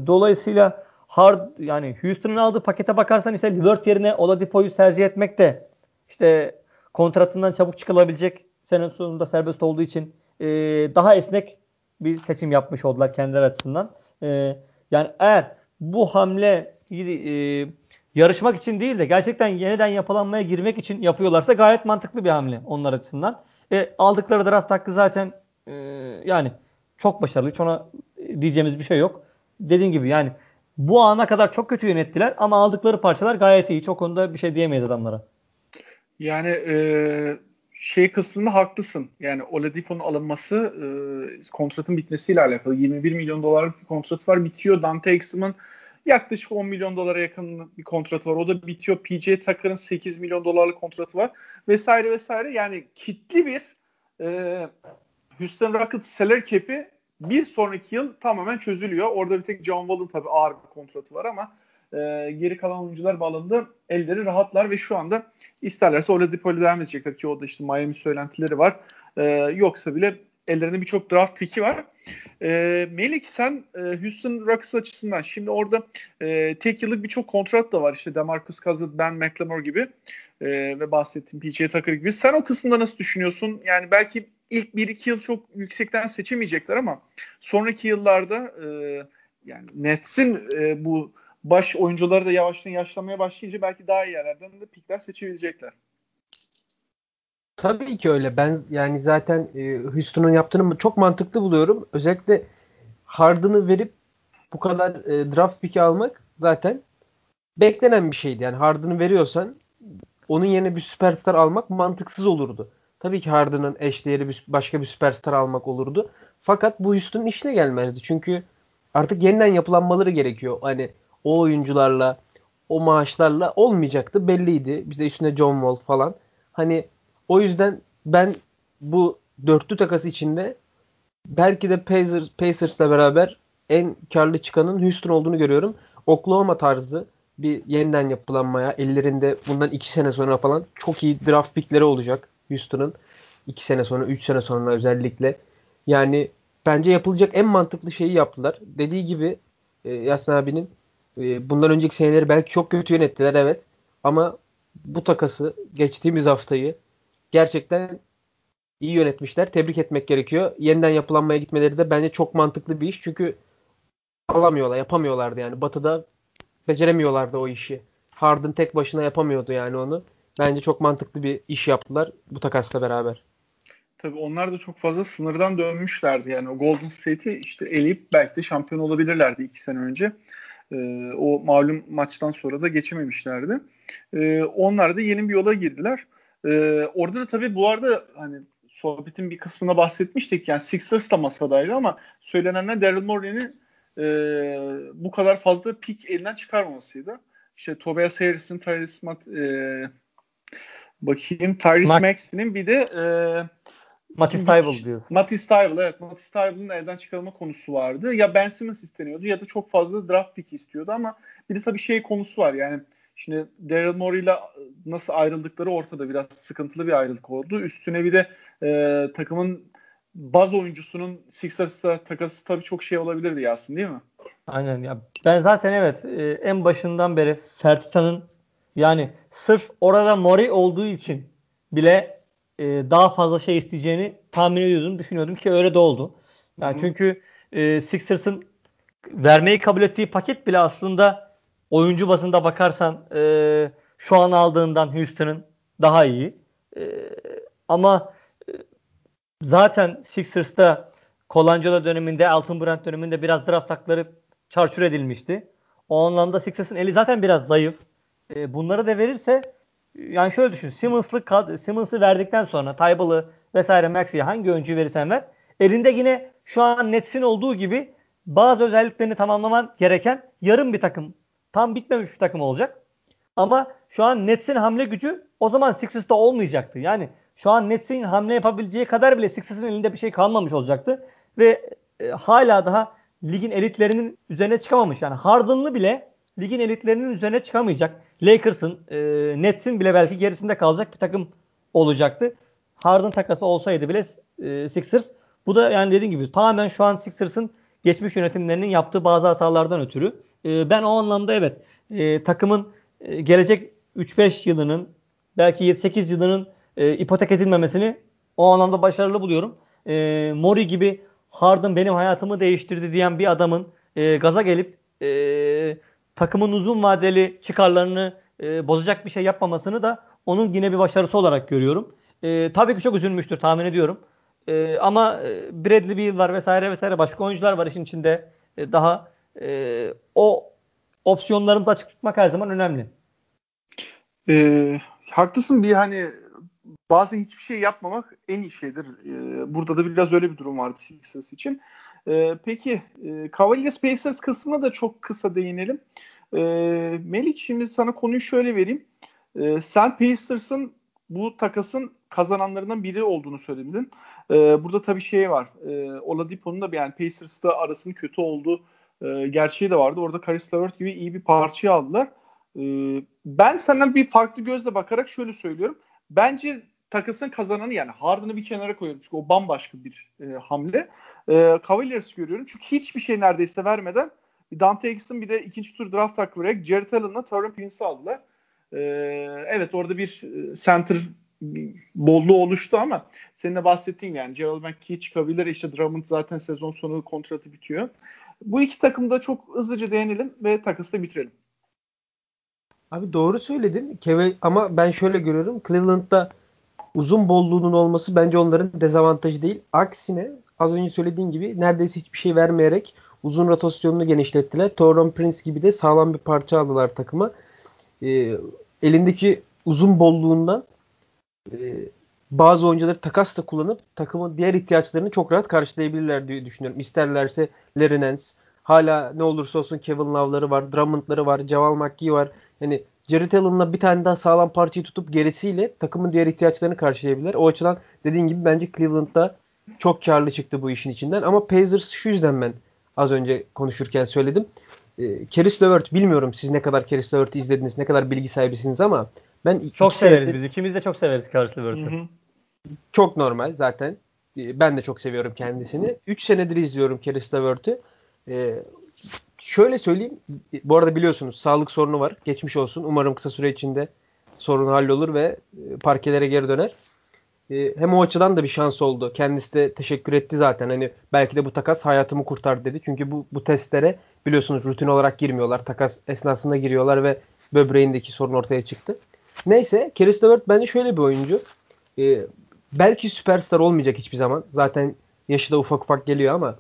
dolayısıyla hard yani Houston'ın aldığı pakete bakarsan işte Lillard yerine Oladipo'yu tercih etmek de işte kontratından çabuk çıkılabilecek sene sonunda serbest olduğu için e, daha esnek bir seçim yapmış oldular kendileri açısından. E, yani eğer bu hamle e, yarışmak için değil de gerçekten yeniden yapılanmaya girmek için yapıyorlarsa gayet mantıklı bir hamle onlar açısından. E, aldıkları draft hakkı zaten e, yani çok başarılı. Hiç ona diyeceğimiz bir şey yok. Dediğim gibi yani bu ana kadar çok kötü yönettiler ama aldıkları parçalar gayet iyi. Çok onda bir şey diyemeyiz adamlara. Yani e, şey kısmında haklısın. Yani Oladipo'nun alınması e, kontratın bitmesiyle alakalı. 21 milyon dolarlık bir kontrat var. Bitiyor. Dante Exum'un yaklaşık 10 milyon dolara yakın bir kontratı var. O da bitiyor. PJ Tucker'ın 8 milyon dolarlık kontratı var. Vesaire vesaire. Yani kitli bir e, Houston Rockets salary cap'i bir sonraki yıl tamamen çözülüyor. Orada bir tek John Wall'ın tabii ağır bir kontratı var ama e, geri kalan oyuncular bağlamında elleri rahatlar ve şu anda isterlerse Oladipo'yla devam edecekler ki o işte Miami söylentileri var. E, yoksa bile ellerinde birçok draft pick'i var. E, Melik sen e, Houston Rockets açısından şimdi orada e, tek yıllık birçok kontrat da var. İşte DeMarcus Cousins, Ben McLemore gibi e, ve bahsettiğim PJ Tucker gibi. Sen o kısımda nasıl düşünüyorsun? Yani belki ilk 1-2 yıl çok yüksekten seçemeyecekler ama sonraki yıllarda e, yani Nets'in e, bu baş oyuncuları da yavaştan yaşlanmaya başlayınca belki daha iyi yerlerden de pikler seçebilecekler. Tabii ki öyle. Ben yani zaten e, Houston'un yaptığını çok mantıklı buluyorum. Özellikle Harden'ı verip bu kadar e, draft pick'i almak zaten beklenen bir şeydi. Yani Harden'ı veriyorsan onun yerine bir süperstar almak mantıksız olurdu. Tabii ki Harden'ın eşdeğeri bir, başka bir süperstar almak olurdu. Fakat bu Houston'un işine gelmezdi. Çünkü artık yeniden yapılanmaları gerekiyor. Hani o oyuncularla, o maaşlarla olmayacaktı. Belliydi. Bizde üstüne John Wall falan. Hani o yüzden ben bu dörtlü takası içinde belki de Pacers, Pacers'la beraber en karlı çıkanın Houston olduğunu görüyorum. Oklahoma tarzı bir yeniden yapılanmaya ellerinde bundan iki sene sonra falan çok iyi draft pickleri olacak Houston'ın. iki sene sonra, üç sene sonra özellikle. Yani bence yapılacak en mantıklı şeyi yaptılar. Dediği gibi e, Yasin abinin e, bundan önceki seneleri belki çok kötü yönettiler evet. Ama bu takası geçtiğimiz haftayı gerçekten iyi yönetmişler. Tebrik etmek gerekiyor. Yeniden yapılanmaya gitmeleri de bence çok mantıklı bir iş. Çünkü alamıyorlar, yapamıyorlardı yani. Batı'da beceremiyorlardı o işi. Harden tek başına yapamıyordu yani onu. Bence çok mantıklı bir iş yaptılar bu takasla beraber. Tabii onlar da çok fazla sınırdan dönmüşlerdi. Yani o Golden State'i işte eleyip belki de şampiyon olabilirlerdi iki sene önce. Ee, o malum maçtan sonra da geçememişlerdi. Ee, onlar da yeni bir yola girdiler. Ee, orada da tabii bu arada hani sohbetin bir kısmına bahsetmiştik. Yani Sixers da masadaydı ama söylenenler Daryl Morey'nin e, bu kadar fazla pik elinden çıkarmamasıydı. İşte Tobias Harris'in, Tyrese Mat, e, bakayım Tyrese Max. Maxey'nin bir de e, Matisse Tybal diyor. Matisse Tybal evet. Matisse Tybal'ın elden çıkarılma konusu vardı. Ya Ben Simmons isteniyordu ya da çok fazla draft pick istiyordu ama bir de tabii şey konusu var yani Şimdi Daryl Morey ile nasıl ayrıldıkları ortada biraz sıkıntılı bir ayrılık oldu. Üstüne bir de e, takımın baz oyuncusunun Sixers'ta takası tabii çok şey olabilirdi Yasin değil mi? Aynen ya. Ben zaten evet e, en başından beri Fertita'nın yani sırf orada Mori olduğu için bile e, daha fazla şey isteyeceğini tahmin ediyordum. Düşünüyordum ki öyle de oldu. Yani Hı-hı. çünkü e, Sixers'ın vermeyi kabul ettiği paket bile aslında oyuncu bazında bakarsan e, şu an aldığından Houston'ın daha iyi. E, ama e, zaten Sixers'ta Colangelo döneminde, Altın Brand döneminde biraz draft hakları çarçur edilmişti. O anlamda Sixers'ın eli zaten biraz zayıf. E, bunları da verirse yani şöyle düşün. Simmons'lı Simmons'ı verdikten sonra Tybal'ı vesaire Maxey'i hangi oyuncuyu verirsen ver. Elinde yine şu an Nets'in olduğu gibi bazı özelliklerini tamamlaman gereken yarım bir takım tam bitmemiş bir takım olacak. Ama şu an Nets'in hamle gücü o zaman Sixers'ta olmayacaktı. Yani şu an Nets'in hamle yapabileceği kadar bile Sixers'ın elinde bir şey kalmamış olacaktı. Ve e, hala daha ligin elitlerinin üzerine çıkamamış. Yani Harden'lı bile ligin elitlerinin üzerine çıkamayacak. Lakers'ın, e, Nets'in bile belki gerisinde kalacak bir takım olacaktı. Harden takası olsaydı bile e, Sixers. Bu da yani dediğim gibi tamamen şu an Sixers'ın geçmiş yönetimlerinin yaptığı bazı hatalardan ötürü. E, ben o anlamda evet e, takımın e, gelecek 3-5 yılının belki 7-8 yılının e, ipotek edilmemesini o anlamda başarılı buluyorum. E, Mori gibi Harden benim hayatımı değiştirdi diyen bir adamın e, gaza gelip e, takımın uzun vadeli çıkarlarını e, bozacak bir şey yapmamasını da onun yine bir başarısı olarak görüyorum. E, tabii ki çok üzülmüştür tahmin ediyorum. E, ama Bradley Beal var vesaire vesaire başka oyuncular var işin içinde. E, daha e, o opsiyonlarımızı açık tutmak her zaman önemli. E, haklısın bir hani bazen hiçbir şey yapmamak en iyi şeydir. E, burada da biraz öyle bir durum vardı Sixers için. E, peki e, Cavaliers Pacers kısmına da çok kısa değinelim. E, Melik şimdi sana konuyu şöyle vereyim. E, sen Pacers'ın bu takasın kazananlarından biri olduğunu söyledin. E, burada tabii şey var. E, Oladipo'nun da yani Pacers'ta arasının kötü olduğu e, gerçeği de vardı. Orada Karis Levert gibi iyi bir parçayı aldılar. E, ben senden bir farklı gözle bakarak şöyle söylüyorum. Bence takasın kazananı yani Harden'ı bir kenara koyuyorum. Çünkü o bambaşka bir e, hamle. E, Cavaliers görüyorum. Çünkü hiçbir şey neredeyse vermeden Dante Exum bir de ikinci tur draft hakkı vererek Jared Allen'la Tauren Prince'i aldılar. E, evet orada bir e, center bolluğu oluştu ama senin de bahsettiğin yani Gerald McKee çıkabilir. İşte Drummond zaten sezon sonu kontratı bitiyor. Bu iki takımda çok hızlıca değinelim ve takası da bitirelim. Abi doğru söyledin. Kevin ama ben şöyle görüyorum. Cleveland'da uzun bolluğunun olması bence onların dezavantajı değil. Aksine az önce söylediğin gibi neredeyse hiçbir şey vermeyerek uzun rotasyonunu genişlettiler. Toron Prince gibi de sağlam bir parça aldılar takıma. E, elindeki uzun bolluğundan e, bazı oyuncuları takasla kullanıp takımın diğer ihtiyaçlarını çok rahat karşılayabilirler diye düşünüyorum. İsterlerse Larry Nance, hala ne olursa olsun Kevin Love'ları var, Drummond'ları var, Javal McGee var. Yani Jared Allen'la bir tane daha sağlam parçayı tutup gerisiyle takımın diğer ihtiyaçlarını karşılayabilirler. O açıdan dediğin gibi bence Cleveland'da çok karlı çıktı bu işin içinden. Ama Pacers şu yüzden ben az önce konuşurken söyledim. E, Keris Levert bilmiyorum siz ne kadar Keris Levert'i izlediniz, ne kadar bilgi sahibisiniz ama ben çok severiz senedir, biz. İkimiz de çok severiz Keris Levert'i. Çok normal zaten. E, ben de çok seviyorum kendisini. 3 senedir izliyorum Keris Levert'i. E, şöyle söyleyeyim. Bu arada biliyorsunuz sağlık sorunu var. Geçmiş olsun. Umarım kısa süre içinde sorun hallolur ve e, parkelere geri döner. E, hem o açıdan da bir şans oldu. Kendisi de teşekkür etti zaten. Hani belki de bu takas hayatımı kurtar dedi. Çünkü bu, bu testlere biliyorsunuz rutin olarak girmiyorlar. Takas esnasında giriyorlar ve böbreğindeki sorun ortaya çıktı. Neyse Keris Levert bence şöyle bir oyuncu. E, belki süperstar olmayacak hiçbir zaman. Zaten yaşı da ufak ufak geliyor ama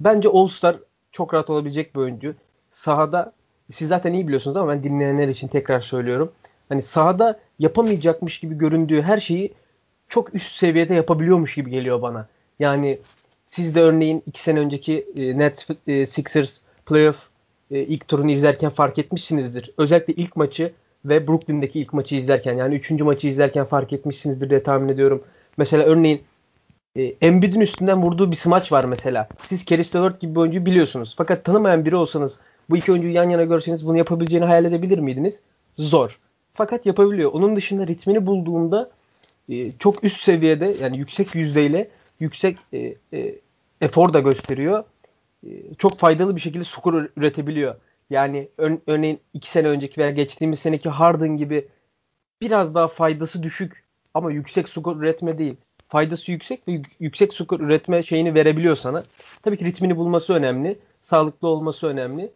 bence All-Star çok rahat olabilecek bir oyuncu. Sahada siz zaten iyi biliyorsunuz ama ben dinleyenler için tekrar söylüyorum. Hani sahada yapamayacakmış gibi göründüğü her şeyi çok üst seviyede yapabiliyormuş gibi geliyor bana. Yani siz de örneğin iki sene önceki e, Nets e, Sixers playoff e, ilk turunu izlerken fark etmişsinizdir. Özellikle ilk maçı ve Brooklyn'deki ilk maçı izlerken yani üçüncü maçı izlerken fark etmişsinizdir diye tahmin ediyorum. Mesela örneğin e, Embiid'in üstünden vurduğu bir smaç var mesela. Siz Keris Levert gibi bir oyuncuyu biliyorsunuz. Fakat tanımayan biri olsanız bu iki oyuncuyu yan yana görseniz bunu yapabileceğini hayal edebilir miydiniz? Zor. Fakat yapabiliyor. Onun dışında ritmini bulduğunda e, çok üst seviyede yani yüksek yüzdeyle yüksek e, e, efor da gösteriyor. Çok faydalı bir şekilde skor üretebiliyor. Yani ör, örneğin iki sene önceki veya geçtiğimiz seneki Harden gibi biraz daha faydası düşük ama yüksek skor üretme değil. Faydası yüksek ve yüksek skor üretme şeyini verebiliyor sana. Tabii ki ritmini bulması önemli. Sağlıklı olması önemli.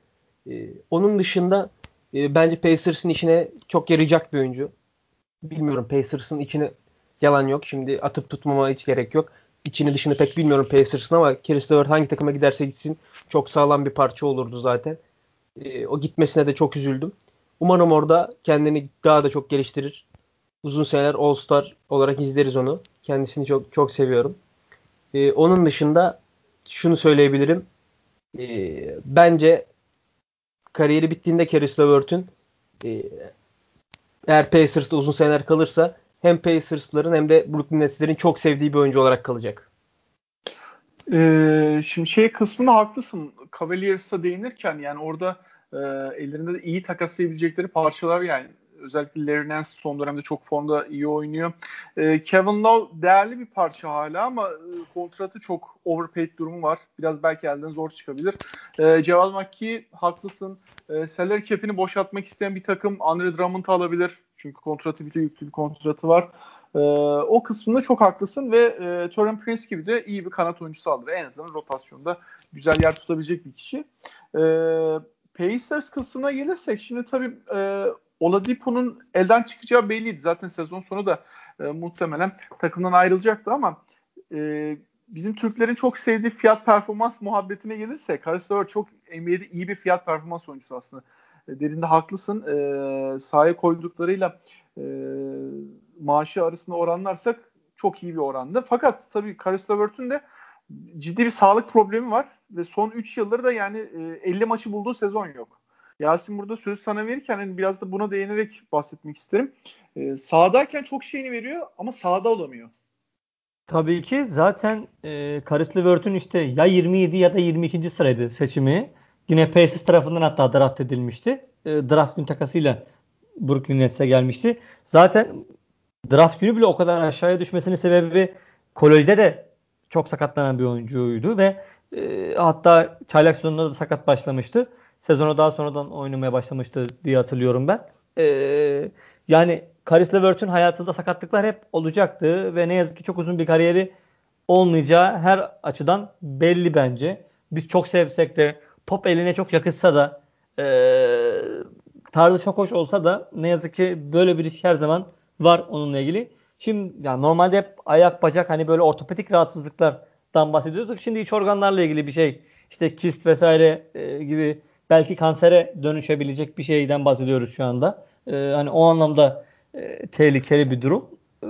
Ee, onun dışında e, bence Pacers'ın işine çok yarayacak bir oyuncu. Bilmiyorum Pacers'ın içine yalan yok. Şimdi atıp tutmama hiç gerek yok. İçini dışını pek bilmiyorum Pacers'ın ama Keris Levert hangi takıma giderse gitsin çok sağlam bir parça olurdu zaten. E, o gitmesine de çok üzüldüm. Umarım orada kendini daha da çok geliştirir. Uzun seneler All-Star olarak izleriz onu. Kendisini çok çok seviyorum. E, onun dışında şunu söyleyebilirim. E, bence kariyeri bittiğinde Keris Levert'ün e, eğer Pacers'ta uzun seneler kalırsa hem Pacers'ların hem de Brooklyn Nets'lerin çok sevdiği bir oyuncu olarak kalacak. Ee, şimdi şey kısmında haklısın. Cavaliers'a değinirken yani orada e, ellerinde de iyi takaslayabilecekleri parçalar yani özellikle Larry Nance son dönemde çok formda iyi oynuyor. E, Kevin Love değerli bir parça hala ama e, kontratı çok overpaid durumu var. Biraz belki elden zor çıkabilir. E, Ceval McKee haklısın. E, salary cap'ini boşaltmak isteyen bir takım Andre Drummond alabilir. Çünkü kontratı bitiyor, yüklü bir kontratı var. E, o kısmında çok haklısın ve e, Torin Prince gibi de iyi bir kanat oyuncusu alır. En azından rotasyonda güzel yer tutabilecek bir kişi. E, Pacers kısmına gelirsek şimdi tabii e, Oladipo'nun elden çıkacağı belliydi. Zaten sezon sonu da e, muhtemelen takımdan ayrılacaktı ama e, bizim Türklerin çok sevdiği fiyat performans muhabbetine gelirse Karis çok NBA'de iyi bir fiyat performans oyuncusu aslında. E, dediğinde haklısın. E, sahaya koyduklarıyla e, maaşı arasında oranlarsak çok iyi bir oranda. Fakat tabii Karis Levert'ün de ciddi bir sağlık problemi var ve son 3 yıldır da yani e, 50 maçı bulduğu sezon yok. Yasin burada sözü sana verirken hani biraz da buna değinerek bahsetmek isterim. E, sağdayken çok şeyini veriyor ama sağda olamıyor. Tabii ki zaten e, Karis Levert'ün işte ya 27 ya da 22. sıraydı seçimi. Yine Pacers tarafından hatta draft edilmişti. E, draft gün takasıyla Brooklyn Nets'e gelmişti. Zaten draft günü bile o kadar aşağıya düşmesinin sebebi kolejde de çok sakatlanan bir oyuncuydu ve e, hatta çaylak sezonunda da sakat başlamıştı. Sezona daha sonradan oynamaya başlamıştı diye hatırlıyorum ben. E, yani Karis LeVert'ün hayatında sakatlıklar hep olacaktı ve ne yazık ki çok uzun bir kariyeri olmayacağı her açıdan belli bence. Biz çok sevsek de top eline çok yakışsa da e, tarzı çok hoş olsa da ne yazık ki böyle bir risk her zaman var onunla ilgili. Şimdi yani normalde hep ayak bacak hani böyle ortopedik rahatsızlıklardan bahsediyorduk. Şimdi iç organlarla ilgili bir şey işte kist vesaire e, gibi belki kansere dönüşebilecek bir şeyden bahsediyoruz şu anda. E, hani o anlamda e, tehlikeli bir durum. E,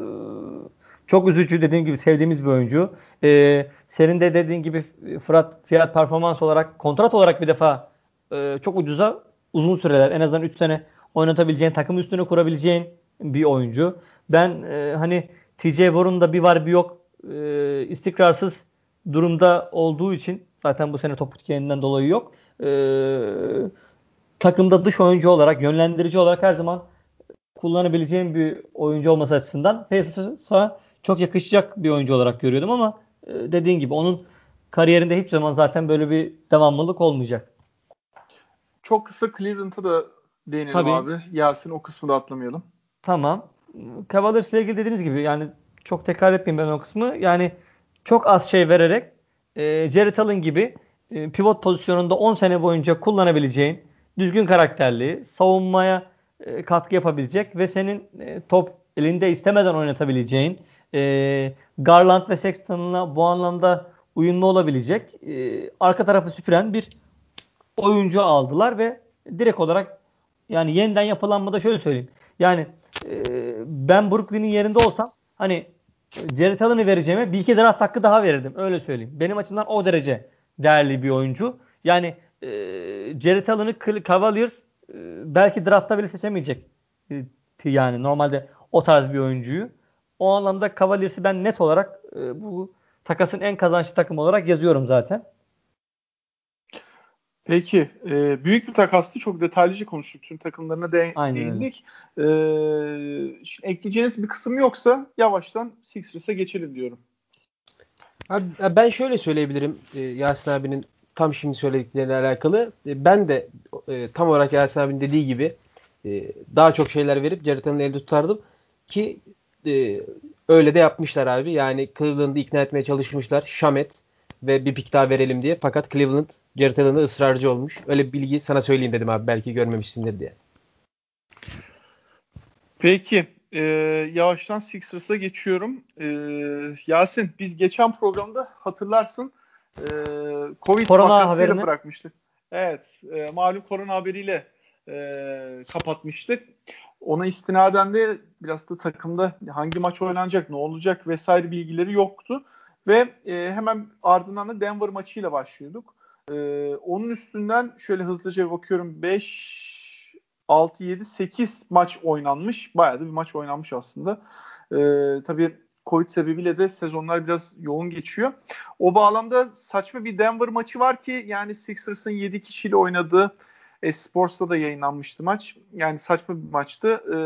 çok üzücü dediğim gibi sevdiğimiz bir oyuncu. E, senin de dediğin gibi Fırat fiyat performans olarak kontrat olarak bir defa e, çok ucuza uzun süreler en azından 3 sene oynatabileceğin takım üstüne kurabileceğin bir oyuncu. Ben e, hani TJ Warren da bir var bir yok e, istikrarsız durumda olduğu için zaten bu sene top kendinden dolayı yok. E, takımda dış oyuncu olarak, yönlendirici olarak her zaman kullanabileceğim bir oyuncu olması açısından Pacers'a çok yakışacak bir oyuncu olarak görüyordum ama e, dediğin gibi onun kariyerinde hiçbir zaman zaten böyle bir devamlılık olmayacak. Çok kısa Cleveland'a da değinelim Tabii. abi. Yasin o kısmı da atlamayalım. Tamam. Cavaliers ile ilgili dediğiniz gibi yani çok tekrar etmeyeyim ben o kısmı. Yani çok az şey vererek e, Jared Allen gibi e, pivot pozisyonunda 10 sene boyunca kullanabileceğin düzgün karakterli, savunmaya e, katkı yapabilecek ve senin e, top elinde istemeden oynatabileceğin Garland ve Sexton'la bu anlamda uyumlu olabilecek arka tarafı süpüren bir oyuncu aldılar ve direkt olarak yani yeniden yapılanmada şöyle söyleyeyim. Yani ben Brooklyn'in yerinde olsam hani Jared Allen'ı vereceğime bir iki draft hakkı daha verirdim. Öyle söyleyeyim. Benim açımdan o derece değerli bir oyuncu. Yani e, Jared Allen'ı Cavaliers e, belki draftta bile seçemeyecek. E, yani normalde o tarz bir oyuncuyu. O anlamda Cavaliers'i ben net olarak e, bu takasın en kazançlı takım olarak yazıyorum zaten. Peki. E, büyük bir takastı. Çok detaylıca konuştuk. Tüm takımlarına de- değindik. E, şimdi ekleyeceğiniz bir kısım yoksa yavaştan Sixers'a geçelim diyorum. Abi, ben şöyle söyleyebilirim e, Yasin abinin tam şimdi söyledikleriyle alakalı. E, ben de e, tam olarak Yasin abinin dediği gibi e, daha çok şeyler verip Jared elde tutardım. Ki öyle de yapmışlar abi. Yani Cleveland'ı ikna etmeye çalışmışlar. Şamet ve bir pik daha verelim diye. Fakat Cleveland Jared ısrarcı olmuş. Öyle bir bilgi sana söyleyeyim dedim abi. Belki görmemişsindir diye. Peki. E, yavaştan Sixers'a geçiyorum. E, Yasin biz geçen programda hatırlarsın e, Covid korona haberini... bırakmıştık. Evet. E, malum korona haberiyle e, kapatmıştık. Ona istinaden de biraz da takımda hangi maç oynanacak, ne olacak vesaire bilgileri yoktu. Ve e, hemen ardından da Denver maçıyla başlıyorduk. E, onun üstünden şöyle hızlıca bakıyorum 5, 6, 7, 8 maç oynanmış. Bayağı da bir maç oynanmış aslında. E, tabii Covid sebebiyle de sezonlar biraz yoğun geçiyor. O bağlamda saçma bir Denver maçı var ki yani Sixers'ın 7 kişiyle oynadığı Esports'ta da yayınlanmıştı maç. Yani saçma bir maçtı. E,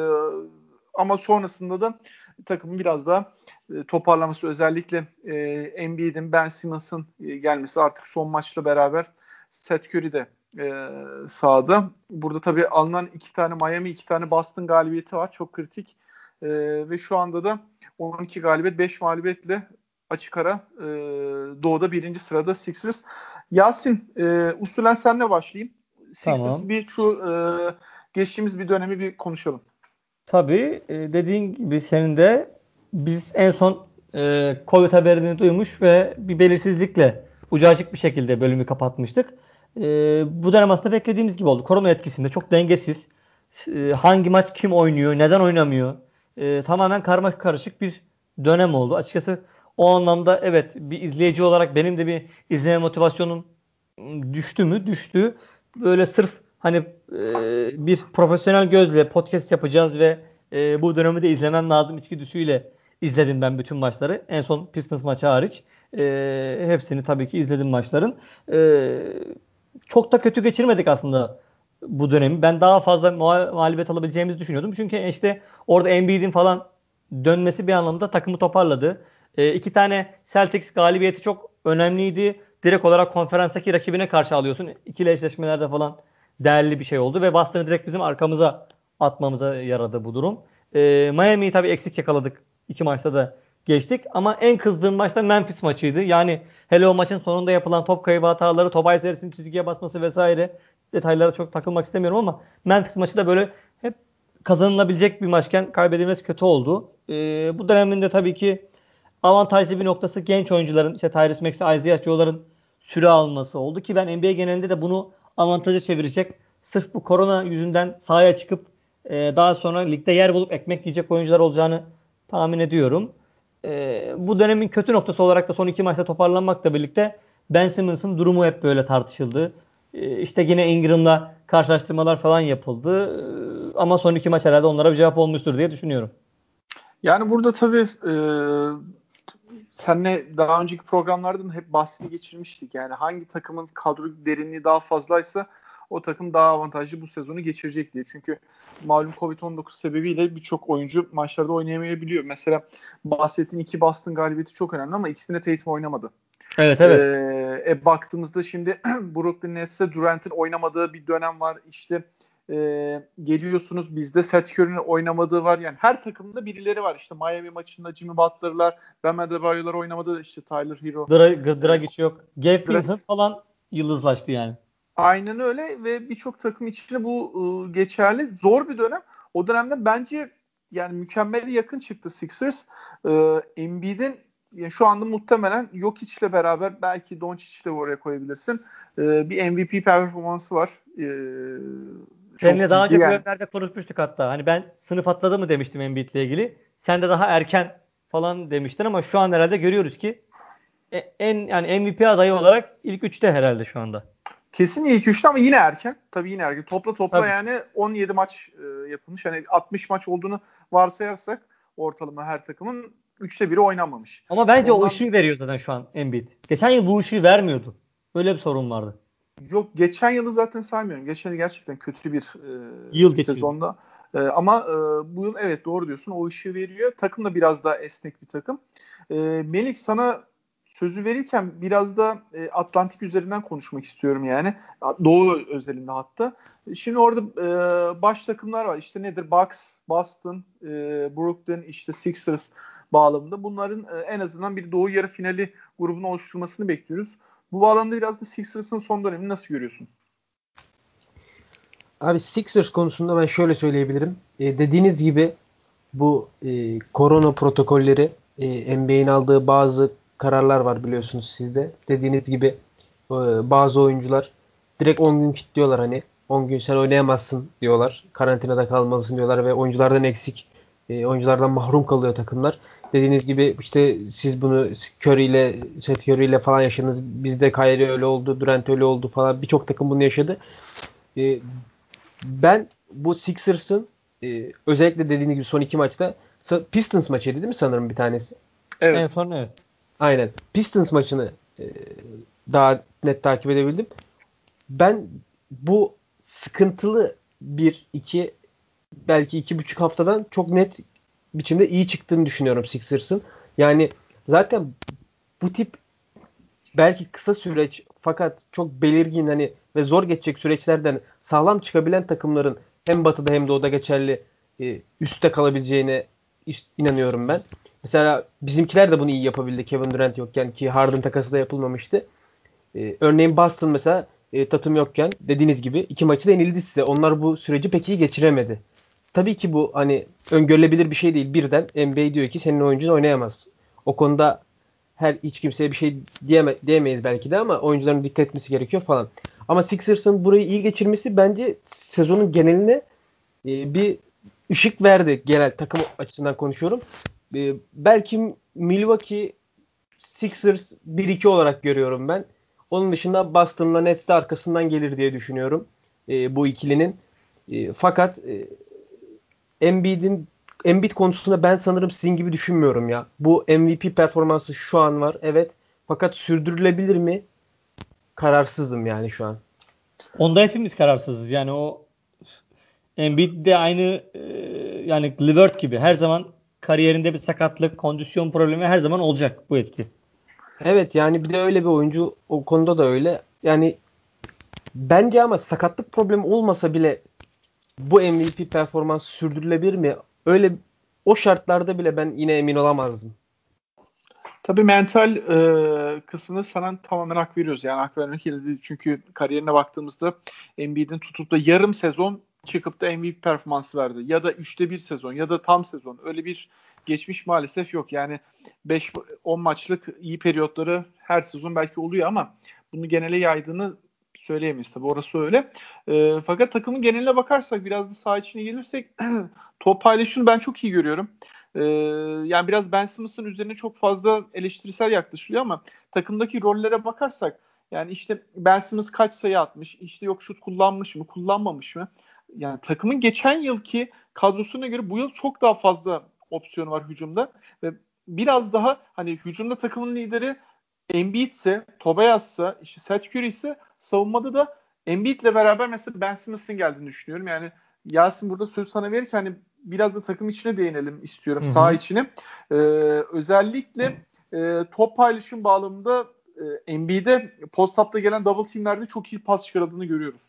ama sonrasında da takımın biraz daha e, toparlaması özellikle e, Embiid'in Ben Simmons'ın e, gelmesi artık son maçla beraber Seth Curry de e, sahada. Burada tabii alınan iki tane Miami, iki tane Boston galibiyeti var. Çok kritik. E, ve şu anda da 12 galibiyet, 5 mağlubiyetle açık ara e, doğuda birinci sırada Sixers. Yasin, e, usulen senle başlayayım. Sixers tamam. bir şu e, geçtiğimiz bir dönemi bir konuşalım. Tabii e, dediğin gibi senin de biz en son e, Covid haberini duymuş ve bir belirsizlikle ucu açık bir şekilde bölümü kapatmıştık. E, bu dönem aslında beklediğimiz gibi oldu. Korona etkisinde çok dengesiz. E, hangi maç kim oynuyor, neden oynamıyor? E, tamamen karma karışık bir dönem oldu. Açıkçası o anlamda evet bir izleyici olarak benim de bir izleme motivasyonum düştü mü? Düştü böyle sırf hani e, bir profesyonel gözle podcast yapacağız ve e, bu dönemi de izlemem lazım içgüdüsüyle izledim ben bütün maçları. En son Pistons maçı hariç. E, hepsini tabii ki izledim maçların. E, çok da kötü geçirmedik aslında bu dönemi. Ben daha fazla mağlubiyet alabileceğimizi düşünüyordum. Çünkü işte orada Embiid'in falan dönmesi bir anlamda takımı toparladı. E, iki tane Celtics galibiyeti çok önemliydi. Direkt olarak konferanstaki rakibine karşı alıyorsun. İkili eşleşmelerde falan değerli bir şey oldu ve Boston'ı direkt bizim arkamıza atmamıza yaradı bu durum. E, Miami'yi tabii eksik yakaladık. İki maçta da geçtik. Ama en kızdığım maç da Memphis maçıydı. Yani hele o maçın sonunda yapılan top kaybı hataları, Tobias Harris'in çizgiye basması vesaire detaylara çok takılmak istemiyorum ama Memphis maçı da böyle hep kazanılabilecek bir maçken kaybedilmesi kötü oldu. Ee, bu döneminde tabii ki avantajlı bir noktası genç oyuncuların işte Tyrese Maxey, Isaiah Joe'ların süre alması oldu ki ben NBA genelinde de bunu avantaja çevirecek. Sırf bu korona yüzünden sahaya çıkıp e, daha sonra ligde yer bulup ekmek yiyecek oyuncular olacağını tahmin ediyorum. E, bu dönemin kötü noktası olarak da son iki maçta toparlanmakla birlikte Ben Simmons'ın durumu hep böyle tartışıldı. E, işte yine Ingram'la karşılaştırmalar falan yapıldı. E, ama son iki maç herhalde onlara bir cevap olmuştur diye düşünüyorum. Yani burada tabii e, senle daha önceki programlardan hep bahsini geçirmiştik. Yani hangi takımın kadro derinliği daha fazlaysa o takım daha avantajlı bu sezonu geçirecek diye. Çünkü malum Covid-19 sebebiyle birçok oyuncu maçlarda oynayamayabiliyor. Mesela bahsettiğin iki Boston galibiyeti çok önemli ama ikisinde Tatum oynamadı. Evet evet. Ee, e, baktığımızda şimdi Brooklyn Nets'e Durant'in oynamadığı bir dönem var. İşte e, geliyorsunuz bizde Seth Curry'nin oynamadığı var. Yani her takımda birileri var. İşte Miami maçında Jimmy Butler'lar, Bam Adebayo'lar oynamadı. İşte Tyler Hero. Dra Dragic yok. Gabe Vincent falan yıldızlaştı yani. Aynen öyle ve birçok takım için bu ıı, geçerli. Zor bir dönem. O dönemde bence yani mükemmele yakın çıktı Sixers. Ee, Embiid'in yani şu anda muhtemelen Jokic'le beraber belki Doncic'i de oraya koyabilirsin. Ee, bir MVP performansı var. Ee, Seninle daha önce yani. bölümlerde konuşmuştuk hatta. Hani ben sınıf atladı mı demiştim Embiid'le ilgili. Sen de daha erken falan demiştin ama şu an herhalde görüyoruz ki e, en yani MVP adayı olarak ilk üçte herhalde şu anda. Kesin ilk üçte ama yine erken. Tabii yine erken. Topla topla Tabii. yani 17 maç e, yapılmış. Yani 60 maç olduğunu varsayarsak ortalama her takımın üçte biri oynanmamış. Ama bence Ondan... o ışığı veriyor zaten şu an Embiid. Geçen yıl bu ışığı vermiyordu. Öyle bir sorun vardı. Yok geçen yılı zaten saymıyorum. Geçen yıl gerçekten kötü bir e, yıl sezonda. E, ama e, bu yıl evet doğru diyorsun o ışığı veriyor. Takım da biraz daha esnek bir takım. E, Melik sana sözü verirken biraz da e, Atlantik üzerinden konuşmak istiyorum yani. Doğu özelinde hatta. Şimdi orada e, baş takımlar var. İşte nedir? Bucks, Boston, e, Brooklyn, işte Sixers bağlamında. Bunların e, en azından bir Doğu yarı finali grubunu oluşturmasını bekliyoruz. Bu bağlamda biraz da Sixers'ın son dönemini nasıl görüyorsun? Abi Sixers konusunda ben şöyle söyleyebilirim. E, dediğiniz gibi bu e, korona protokolleri e, NBA'in aldığı bazı kararlar var biliyorsunuz sizde. Dediğiniz gibi e, bazı oyuncular direkt 10 gün kilitliyorlar hani 10 gün sen oynayamazsın diyorlar. Karantinada kalmalısın diyorlar ve oyunculardan eksik e, oyunculardan mahrum kalıyor takımlar. Dediğiniz gibi işte siz bunu Curry ile Seth Curry ile falan yaşadınız. Bizde Kyrie öyle oldu, Durant öyle oldu falan. Birçok takım bunu yaşadı. E, ben bu Sixers'ın özellikle dediğiniz gibi son iki maçta Pistons maçıydı değil mi sanırım bir tanesi? Evet. En son evet. Aynen. Pistons maçını e, daha net takip edebildim. Ben bu sıkıntılı bir iki belki iki buçuk haftadan çok net biçimde iyi çıktığını düşünüyorum Sixers'ın. Yani zaten bu tip belki kısa süreç fakat çok belirgin hani ve zor geçecek süreçlerden sağlam çıkabilen takımların hem batıda hem doğuda geçerli e, üstte kalabileceğine inanıyorum ben. Mesela bizimkiler de bunu iyi yapabildi Kevin Durant yokken ki Harden takası da yapılmamıştı. Ee, örneğin Boston mesela e, Tatum yokken dediğiniz gibi iki maçı da yenildi size. Onlar bu süreci pek iyi geçiremedi. Tabii ki bu hani öngörülebilir bir şey değil. Birden NBA diyor ki senin oyuncun oynayamaz. O konuda her hiç kimseye bir şey diyeme, diyemeyiz belki de ama oyuncuların dikkat etmesi gerekiyor falan. Ama Sixers'ın burayı iyi geçirmesi bence sezonun geneline e, bir ışık verdi. Genel takım açısından konuşuyorum. E, belki Milwaukee Sixers 1-2 olarak görüyorum ben. Onun dışında Boston'la Nets de arkasından gelir diye düşünüyorum. E, bu ikilinin. E, fakat e, Embiid'in Embiid konusunda ben sanırım sizin gibi düşünmüyorum ya. Bu MVP performansı şu an var. Evet. Fakat sürdürülebilir mi? Kararsızım yani şu an. Onda hepimiz kararsızız. Yani o Embiid de aynı e, yani Levert gibi her zaman kariyerinde bir sakatlık, kondisyon problemi her zaman olacak bu etki. Evet yani bir de öyle bir oyuncu o konuda da öyle. Yani bence ama sakatlık problemi olmasa bile bu MVP performans sürdürülebilir mi? Öyle o şartlarda bile ben yine emin olamazdım. Tabii mental e, kısmını sana tamamen hak veriyoruz. Yani hak vermek değil. Çünkü kariyerine baktığımızda Embiid'in tutup da yarım sezon çıkıp da MVP performansı verdi. Ya da üçte bir sezon ya da tam sezon. Öyle bir geçmiş maalesef yok. Yani 5-10 maçlık iyi periyotları her sezon belki oluyor ama bunu genele yaydığını söyleyemeyiz tabii orası öyle. E, fakat takımın geneline bakarsak biraz da saha içine gelirsek top paylaşımını ben çok iyi görüyorum. E, yani biraz Ben Simmons'ın üzerine çok fazla eleştirisel yaklaşılıyor ama takımdaki rollere bakarsak yani işte Ben Simmons kaç sayı atmış, işte yok şut kullanmış mı, kullanmamış mı? Yani takımın geçen yılki kadrosuna göre bu yıl çok daha fazla opsiyonu var hücumda ve biraz daha hani hücumda takımın lideri Embiid ise, Tobias'sa, işte Seth Curry ise savunmada da Embiid'le beraber mesela Ben Simmons'ın geldiğini düşünüyorum. Yani Yasin burada söz sana verirken hani biraz da takım içine değinelim istiyorum. Hı-hı. Sağ içine. Ee, özellikle e, top paylaşım bağlamında e, Embiid'e post-up'ta gelen double teamlerde çok iyi pas çıkardığını görüyoruz.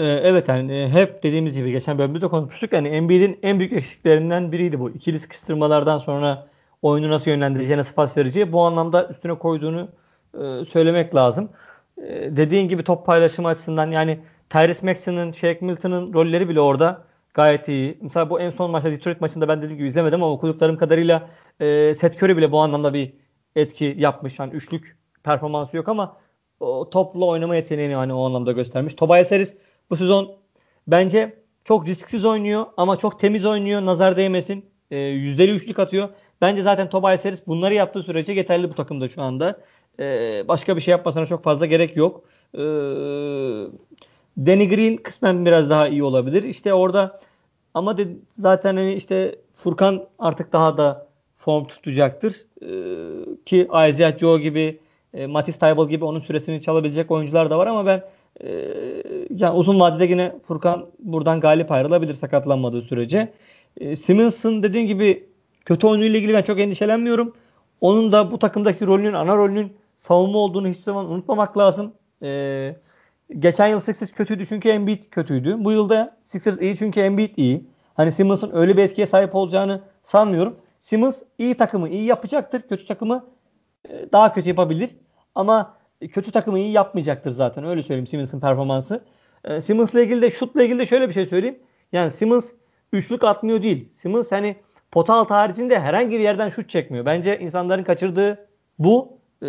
Ee, evet yani e, hep dediğimiz gibi geçen bölümde de konuşmuştuk. Yani Embiid'in en büyük eksiklerinden biriydi bu. İkili sıkıştırmalardan sonra oyunu nasıl yönlendireceği, nasıl pas vereceği bu anlamda üstüne koyduğunu e, söylemek lazım. E, dediğin gibi top paylaşımı açısından yani Tyrese Maxey'nin, Shaq Milton'ın rolleri bile orada gayet iyi. Mesela bu en son maçta Detroit maçında ben dediğim gibi izlemedim ama okuduklarım kadarıyla e, Seth Curry bile bu anlamda bir etki yapmış. Yani üçlük performansı yok ama o topla oynama yeteneğini hani o anlamda göstermiş. Tobias Harris bu sezon bence çok risksiz oynuyor ama çok temiz oynuyor. Nazar değmesin. E, yüzdeli üçlük atıyor. Bence zaten Tobias Harris bunları yaptığı sürece yeterli bu takımda şu anda. E, başka bir şey yapmasına çok fazla gerek yok. E, Danny Green kısmen biraz daha iyi olabilir. İşte orada ama de, zaten hani işte Furkan artık daha da form tutacaktır. E, ki Isaiah Joe gibi e, Matisse Taybal gibi onun süresini çalabilecek oyuncular da var ama ben e, yani uzun vadede yine Furkan buradan galip ayrılabilir sakatlanmadığı sürece. E, Simmons'ın dediğim gibi kötü oyunuyla ilgili ben çok endişelenmiyorum. Onun da bu takımdaki rolünün, ana rolünün savunma olduğunu hiç zaman unutmamak lazım. Ee, geçen yıl Sixers kötüydü çünkü Embiid kötüydü. Bu yılda Sixers iyi çünkü Embiid iyi. Hani Simmons'ın öyle bir etkiye sahip olacağını sanmıyorum. Simmons iyi takımı iyi yapacaktır. Kötü takımı e, daha kötü yapabilir. Ama kötü takımı iyi yapmayacaktır zaten. Öyle söyleyeyim Simmons'ın performansı. E, Simmons'la ilgili de şutla ilgili de şöyle bir şey söyleyeyim. Yani Simmons üçlük atmıyor değil. Simmons hani pota altı haricinde herhangi bir yerden şut çekmiyor. Bence insanların kaçırdığı bu. E,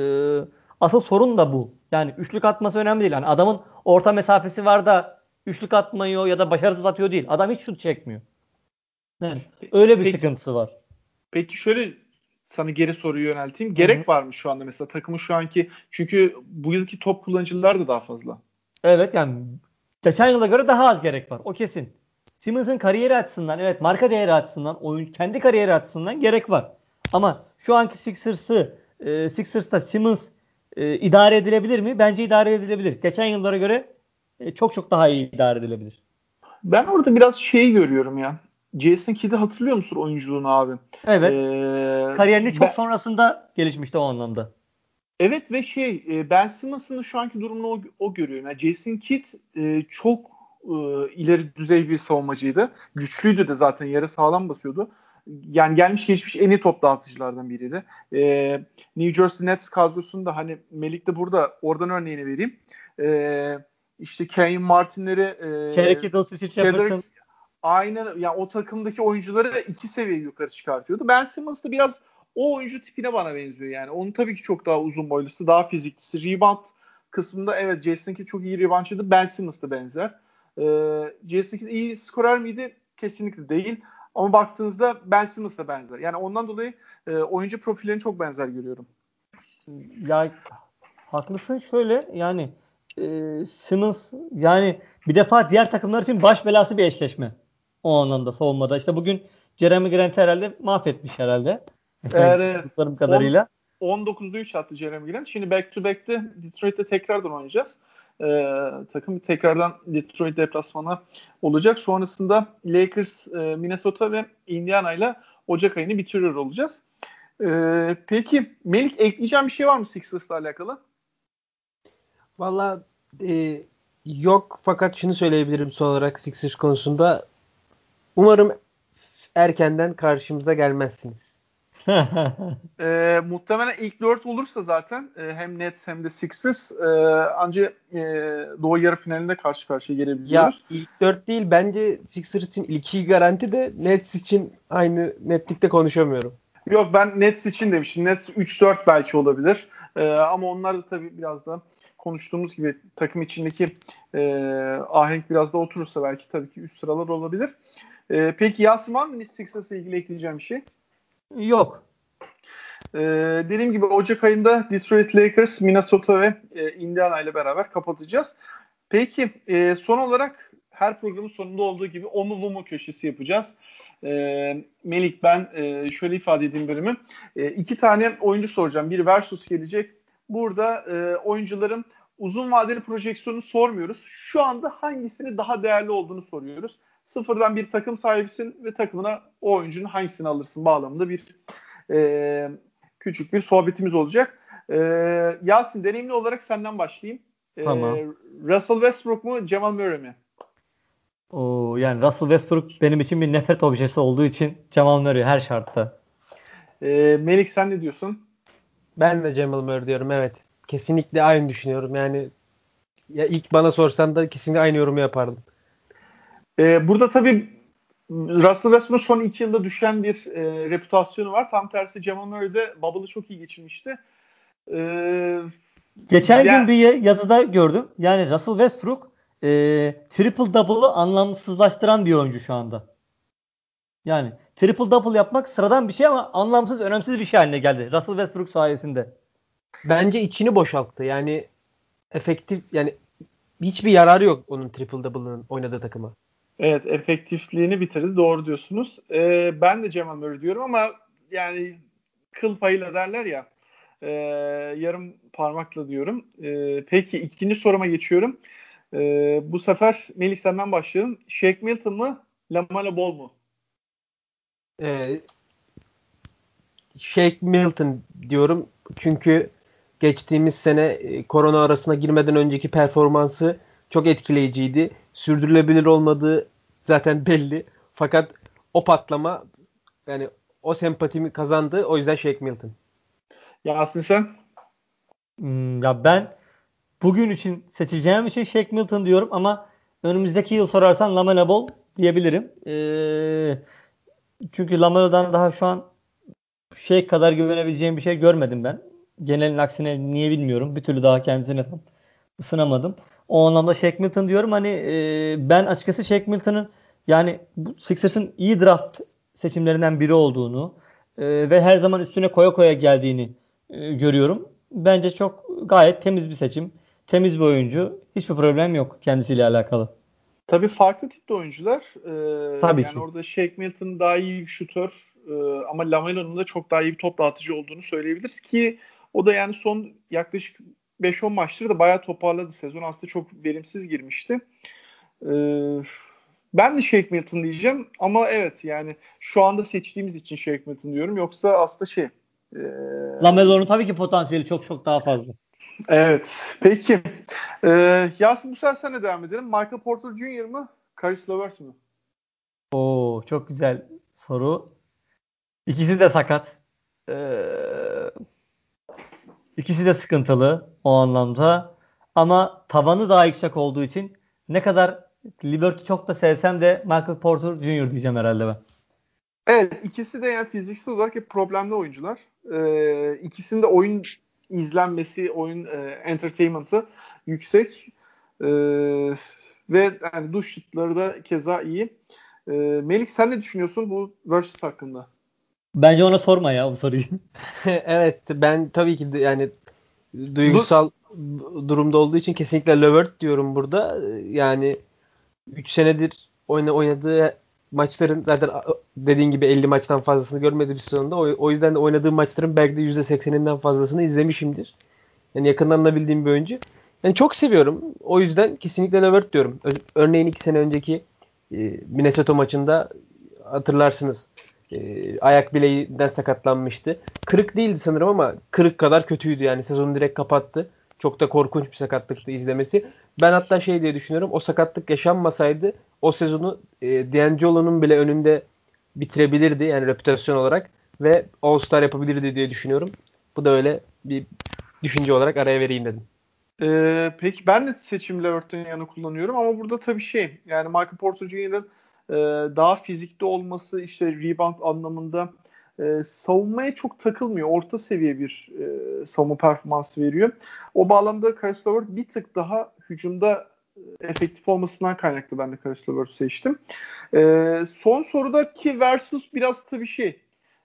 asıl sorun da bu. Yani üçlük atması önemli değil. Yani adamın orta mesafesi var da üçlük atmıyor ya da başarısız atıyor değil. Adam hiç şut çekmiyor. Yani öyle bir peki, sıkıntısı var. Peki şöyle sana geri soruyu yönelteyim. Gerek Hı-hı. var mı şu anda mesela takımın şu anki çünkü bu yılki top kullanıcılar da daha fazla. Evet yani geçen yıla göre daha az gerek var. O kesin. Simmons'ın kariyeri açısından evet marka değeri açısından oyun kendi kariyeri açısından gerek var. Ama şu anki Sixers'ı e, Sixers'ta Simmons e, idare edilebilir mi? Bence idare edilebilir. Geçen yıllara göre e, çok çok daha iyi idare edilebilir. Ben orada biraz şeyi görüyorum ya. Jason Kidd'i hatırlıyor musun oyunculuğunu abi? Evet. Ee, Kariyerinin çok ben, sonrasında gelişmişti o anlamda. Evet ve şey e, Ben Simmons'ın şu anki durumunu o, o görüyor. Yani Jason Kidd e, çok e, ileri düzey bir savunmacıydı. Güçlüydü de zaten yere sağlam basıyordu. Yani gelmiş geçmiş en iyi top dağıtıcılardan biriydi. E, New Jersey Nets kadrosunda hani Melik de burada oradan örneğini vereyim. E, işte Kane Martin'leri e, Kerry Kittle, Steve Jefferson aynen ya yani o takımdaki oyuncuları iki seviye yukarı çıkartıyordu. Ben Simmons da biraz o oyuncu tipine bana benziyor yani. Onun tabii ki çok daha uzun boylusu, daha fiziklisi. Rebound kısmında evet Jason Kidd çok iyi reboundçıydı. Ben Simmons da benzer. Ee, Jason Kidd iyi skorer miydi? Kesinlikle değil. Ama baktığınızda Ben Simmons da benzer. Yani ondan dolayı e, oyuncu profillerini çok benzer görüyorum. Ya haklısın şöyle yani e, Simmons yani bir defa diğer takımlar için baş belası bir eşleşme. O anlamda savunmada. İşte bugün Jeremy Grant herhalde mahvetmiş herhalde. Evet. kadarıyla. 19'da 3 attı Jeremy Grant. Şimdi back to back'te Detroit'te tekrardan oynayacağız. e, takım tekrardan Detroit deplasmanı olacak. Sonrasında Lakers, e, Minnesota ve Indiana ile Ocak ayını bitiriyor olacağız. E, peki Melik ekleyeceğim bir şey var mı Sixers'la alakalı? Valla e, yok fakat şunu söyleyebilirim son olarak Sixers konusunda. Umarım erkenden karşımıza gelmezsiniz. e, muhtemelen ilk dört olursa zaten e, hem Nets hem de Sixers e, ancak e, Doğu yarı finalinde karşı karşıya gelebiliyoruz. Ya ilk dört değil bence Sixers için ilk iyi garanti de Nets için aynı netlikte konuşamıyorum. Yok ben Nets için demiştim. Nets 3-4 belki olabilir. E, ama onlar da tabii biraz da konuştuğumuz gibi takım içindeki e, ahenk biraz da oturursa belki tabii ki üst sıralar olabilir. E, peki Yasin var mı Sixers'la ilgili ekleyeceğim bir şey? Yok. Ee, dediğim gibi Ocak ayında Detroit Lakers, Minnesota ve e, Indiana ile beraber kapatacağız. Peki e, son olarak her programın sonunda olduğu gibi o mu bu mu köşesi yapacağız. E, Melik ben e, şöyle ifade edeyim bölümü. E, iki tane oyuncu soracağım. Bir versus gelecek. Burada e, oyuncuların uzun vadeli projeksiyonu sormuyoruz. Şu anda hangisini daha değerli olduğunu soruyoruz. Sıfırdan bir takım sahibisin ve takımına o oyuncunun hangisini alırsın bağlamında bir e, küçük bir sohbetimiz olacak. E, Yasin deneyimli olarak senden başlayayım. E, tamam. Russell Westbrook mu Jamal Murray mi? Oo, yani Russell Westbrook benim için bir nefret objesi olduğu için Jamal Murray her şartta. E, Melik sen ne diyorsun? Ben de Jamal Murray diyorum evet. Kesinlikle aynı düşünüyorum. Yani ya ilk bana sorsan da kesinlikle aynı yorumu yapardım. Ee, burada tabii Russell Westbrook son iki yılda düşen bir e, reputasyonu var. Tam tersi Jamal Murray de Bubble'ı çok iyi geçirmişti. Ee, Geçen yani, gün bir yazıda gördüm. Yani Russell Westbrook e, triple double'ı anlamsızlaştıran bir oyuncu şu anda. Yani triple double yapmak sıradan bir şey ama anlamsız, önemsiz bir şey haline geldi. Russell Westbrook sayesinde. Bence içini boşalttı. Yani efektif yani hiçbir yararı yok onun triple double'ın oynadığı takıma. Evet efektifliğini bitirdi. Doğru diyorsunuz. Ee, ben de Cemal Murray diyorum ama yani kıl payıyla derler ya e, yarım parmakla diyorum. E, peki ikinci soruma geçiyorum. E, bu sefer Melih senden başlayalım. Shake Milton mı? Lamelo Ball mu? E, Shake Milton diyorum. Çünkü geçtiğimiz sene e, korona arasına girmeden önceki performansı çok etkileyiciydi. Sürdürülebilir olmadığı zaten belli. Fakat o patlama yani o sempatimi kazandı. O yüzden Shake Milton. Yasin sen? Hmm, ya ben bugün için seçeceğim için Shake Milton diyorum ama önümüzdeki yıl sorarsan Lamela Ball diyebilirim. Ee, çünkü Lamela'dan daha şu an şey kadar güvenebileceğim bir şey görmedim ben. Genelin aksine niye bilmiyorum. Bir türlü daha kendisine ısınamadım. O anlamda Shake Milton diyorum. Hani e, ben açıkçası Shake Milton'ın yani Sixers'ın iyi draft seçimlerinden biri olduğunu e, ve her zaman üstüne koya koya geldiğini e, görüyorum. Bence çok gayet temiz bir seçim. Temiz bir oyuncu. Hiçbir problem yok kendisiyle alakalı. Tabii farklı tipte oyuncular. Ee, Tabii yani ki. orada Shake Milton daha iyi bir şutör e, ama Lamelo'nun da çok daha iyi bir top dağıtıcı olduğunu söyleyebiliriz ki o da yani son yaklaşık 5-10 maçları da bayağı toparladı. Sezon aslında çok verimsiz girmişti. Ee, ben de Shake Milton diyeceğim ama evet yani şu anda seçtiğimiz için Shake Milton diyorum. Yoksa aslında şey e... Lamelo'nun tabii ki potansiyeli çok çok daha fazla. Evet. Peki. Ee, Yasin bu sefer sen de devam edelim. Michael Porter Jr. mı? Caris LeVert mi? Oo çok güzel soru. İkisi de sakat. Ee, ikisi de sıkıntılı o anlamda. Ama tavanı daha yüksek olduğu için ne kadar Liberty çok da sevsem de Michael Porter Jr. diyeceğim herhalde ben. Evet ikisi de yani fiziksel olarak hep problemli oyuncular. Ee, ikisinin de oyun izlenmesi, oyun e, entertainment'ı yüksek. Ee, ve yani duş şutları da keza iyi. Ee, Melik sen ne düşünüyorsun bu versus hakkında? Bence ona sorma ya bu soruyu. evet ben tabii ki yani duygusal bu... durumda olduğu için kesinlikle Levert diyorum burada. Yani 3 senedir oyna, oynadığı maçların zaten dediğin gibi 50 maçtan fazlasını görmedi bir sezonda. O, o yüzden de oynadığı maçların belki de %80'inden fazlasını izlemişimdir. Yani yakından da bildiğim bir oyuncu. Yani çok seviyorum. O yüzden kesinlikle Levert diyorum. Örneğin iki sene önceki e, Minnesota maçında hatırlarsınız. E, ayak bileğinden sakatlanmıştı. Kırık değildi sanırım ama kırık kadar kötüydü yani. Sezonu direkt kapattı. Çok da korkunç bir sakatlıktı izlemesi. Ben hatta şey diye düşünüyorum. O sakatlık yaşanmasaydı o sezonu e, D'Angelo'nun bile önünde bitirebilirdi. Yani reputasyon olarak. Ve All-Star yapabilirdi diye düşünüyorum. Bu da öyle bir düşünce olarak araya vereyim dedim. Ee, peki ben de seçim Levert'in yanı kullanıyorum ama burada tabii şey yani Michael Porter Jr.'ın e, daha fizikli olması işte rebound anlamında e, savunmaya çok takılmıyor. Orta seviye bir e, savunma performansı veriyor. O bağlamda Karis Levert bir tık daha hücumda e, efektif olmasından kaynaklı ben de Karis Levert'ü seçtim. E, son sorudaki versus biraz tabii şey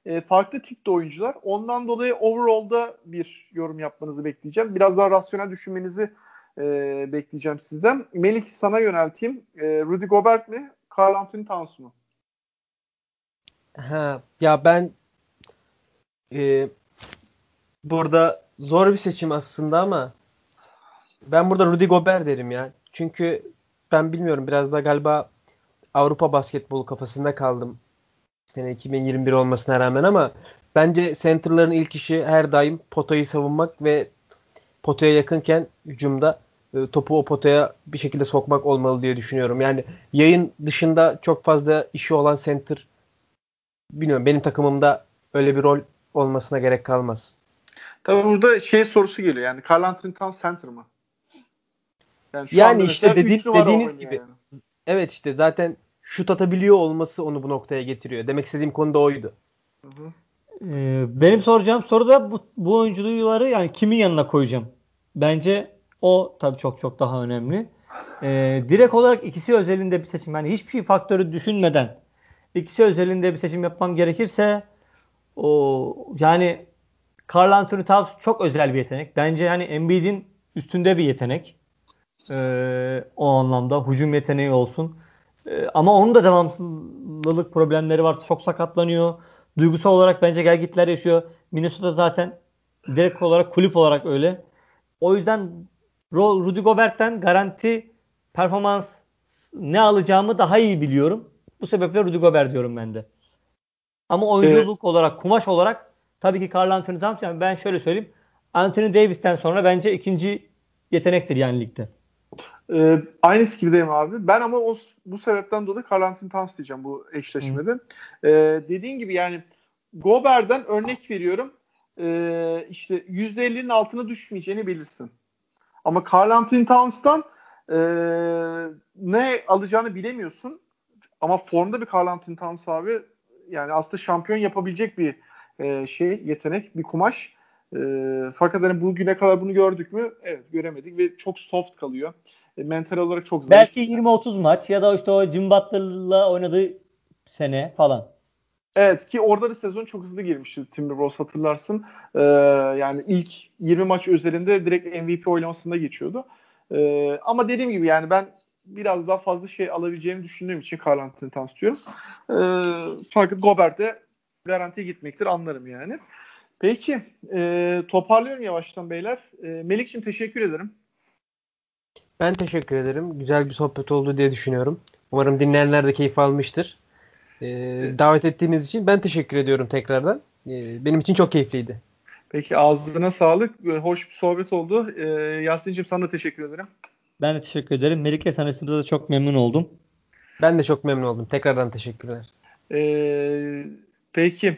e, farklı tipte oyuncular. Ondan dolayı overall'da bir yorum yapmanızı bekleyeceğim. Biraz daha rasyonel düşünmenizi e, bekleyeceğim sizden. Melih sana yönelteyim. E, Rudy Gobert mi? Carl Anthony Towns mu? Ha, ya ben e, burada zor bir seçim aslında ama ben burada Rudy Gobert derim ya. Çünkü ben bilmiyorum biraz da galiba Avrupa basketbolu kafasında kaldım sene 2021 olmasına rağmen ama bence center'ların ilk işi her daim potayı savunmak ve potaya yakınken hücumda topu o potaya bir şekilde sokmak olmalı diye düşünüyorum. Yani yayın dışında çok fazla işi olan center bilmiyorum benim takımımda öyle bir rol olmasına gerek kalmaz. Tabii burada şey sorusu geliyor yani Carl Anthony Towns center mı? Yani, yani işte dedi, dediğiniz gibi. Yani. Evet işte zaten şut atabiliyor olması onu bu noktaya getiriyor. Demek istediğim konu da oydu. Hı hı. Ee, benim soracağım soru da bu, bu oyuncuları yani kimin yanına koyacağım? Bence o tabii çok çok daha önemli. Ee, direkt olarak ikisi özelinde bir seçim. Yani hiçbir şey faktörü düşünmeden ikisi özelinde bir seçim yapmam gerekirse o yani Carl Anthony Towns çok özel bir yetenek. Bence yani Embiid'in üstünde bir yetenek. Ee, o anlamda hücum yeteneği olsun. Ee, ama onun da devamsızlık problemleri var. Çok sakatlanıyor. Duygusal olarak bence gelgitler yaşıyor. Minnesota zaten direkt olarak kulüp olarak öyle. O yüzden Rudy Gobert'ten garanti performans ne alacağımı daha iyi biliyorum. Bu sebeple Rudy Gobert diyorum ben de. Ama oyunculuk evet. olarak, kumaş olarak tabii ki Carl Anthony Towns yani ben şöyle söyleyeyim. Anthony Davis'ten sonra bence ikinci yetenektir yani ligde. Ee, aynı fikirdeyim abi. Ben ama o, bu sebepten dolayı Carl Anthony Towns diyeceğim bu eşleşmede. Ee, dediğin gibi yani Gobert'den örnek veriyorum. Ee, işte %50'nin altına düşmeyeceğini bilirsin. Ama Carl Anthony Towns'tan e, ne alacağını bilemiyorsun. Ama formda bir Carl Anthony Towns abi yani aslında şampiyon yapabilecek bir e, şey, yetenek, bir kumaş. E, fakat hani bugüne kadar bunu gördük mü? Evet göremedik ve çok soft kalıyor. E, mental olarak çok zayıf. Belki 20-30 maç ya da işte o Jim Butler'la oynadığı sene falan. Evet ki orada da sezon çok hızlı girmişti Timberwolves hatırlarsın. Ee, yani ilk 20 maç üzerinde direkt MVP oylamasında geçiyordu. Ee, ama dediğim gibi yani ben biraz daha fazla şey alabileceğini düşündüğüm için Carl Anthony Towns diyorum. Ee, Gobert'e garantiye gitmektir anlarım yani. Peki e, toparlıyorum yavaştan beyler. E, Melik'ciğim teşekkür ederim. Ben teşekkür ederim. Güzel bir sohbet oldu diye düşünüyorum. Umarım dinleyenler de keyif almıştır. Ee, davet ettiğiniz için ben teşekkür ediyorum tekrardan. Ee, benim için çok keyifliydi. Peki ağzına sağlık. Hoş bir sohbet oldu. Ee, Yasin'cim sana da teşekkür ederim. Ben de teşekkür ederim. Melik'le tanıştığımda da çok memnun oldum. Ben de çok memnun oldum. Tekrardan teşekkürler. Ee, peki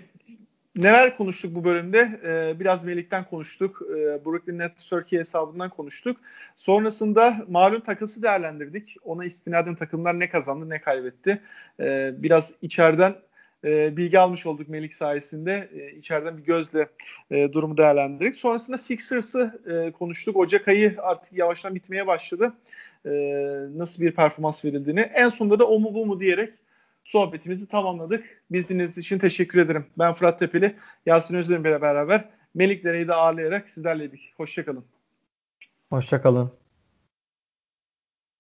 neler konuştuk bu bölümde? Ee, biraz Melik'ten konuştuk. Ee, Brooklyn Nets Turkey hesabından konuştuk. Sonrasında malum takısı değerlendirdik. Ona istinaden takımlar ne kazandı ne kaybetti. Ee, biraz içeriden e, bilgi almış olduk Melik sayesinde. E, içeriden bir gözle e, durumu değerlendirdik. Sonrasında Sixers'ı e, konuştuk. Ocak ayı artık yavaştan bitmeye başladı. E, nasıl bir performans verildiğini. En sonunda da o mu bu mu diyerek sohbetimizi tamamladık. Biz dinlediğiniz için teşekkür ederim. Ben Fırat Tepeli, Yasin Özdemir'le beraber Melik Dere'yi de ağırlayarak sizlerleydik. Hoşçakalın. Hoşçakalın.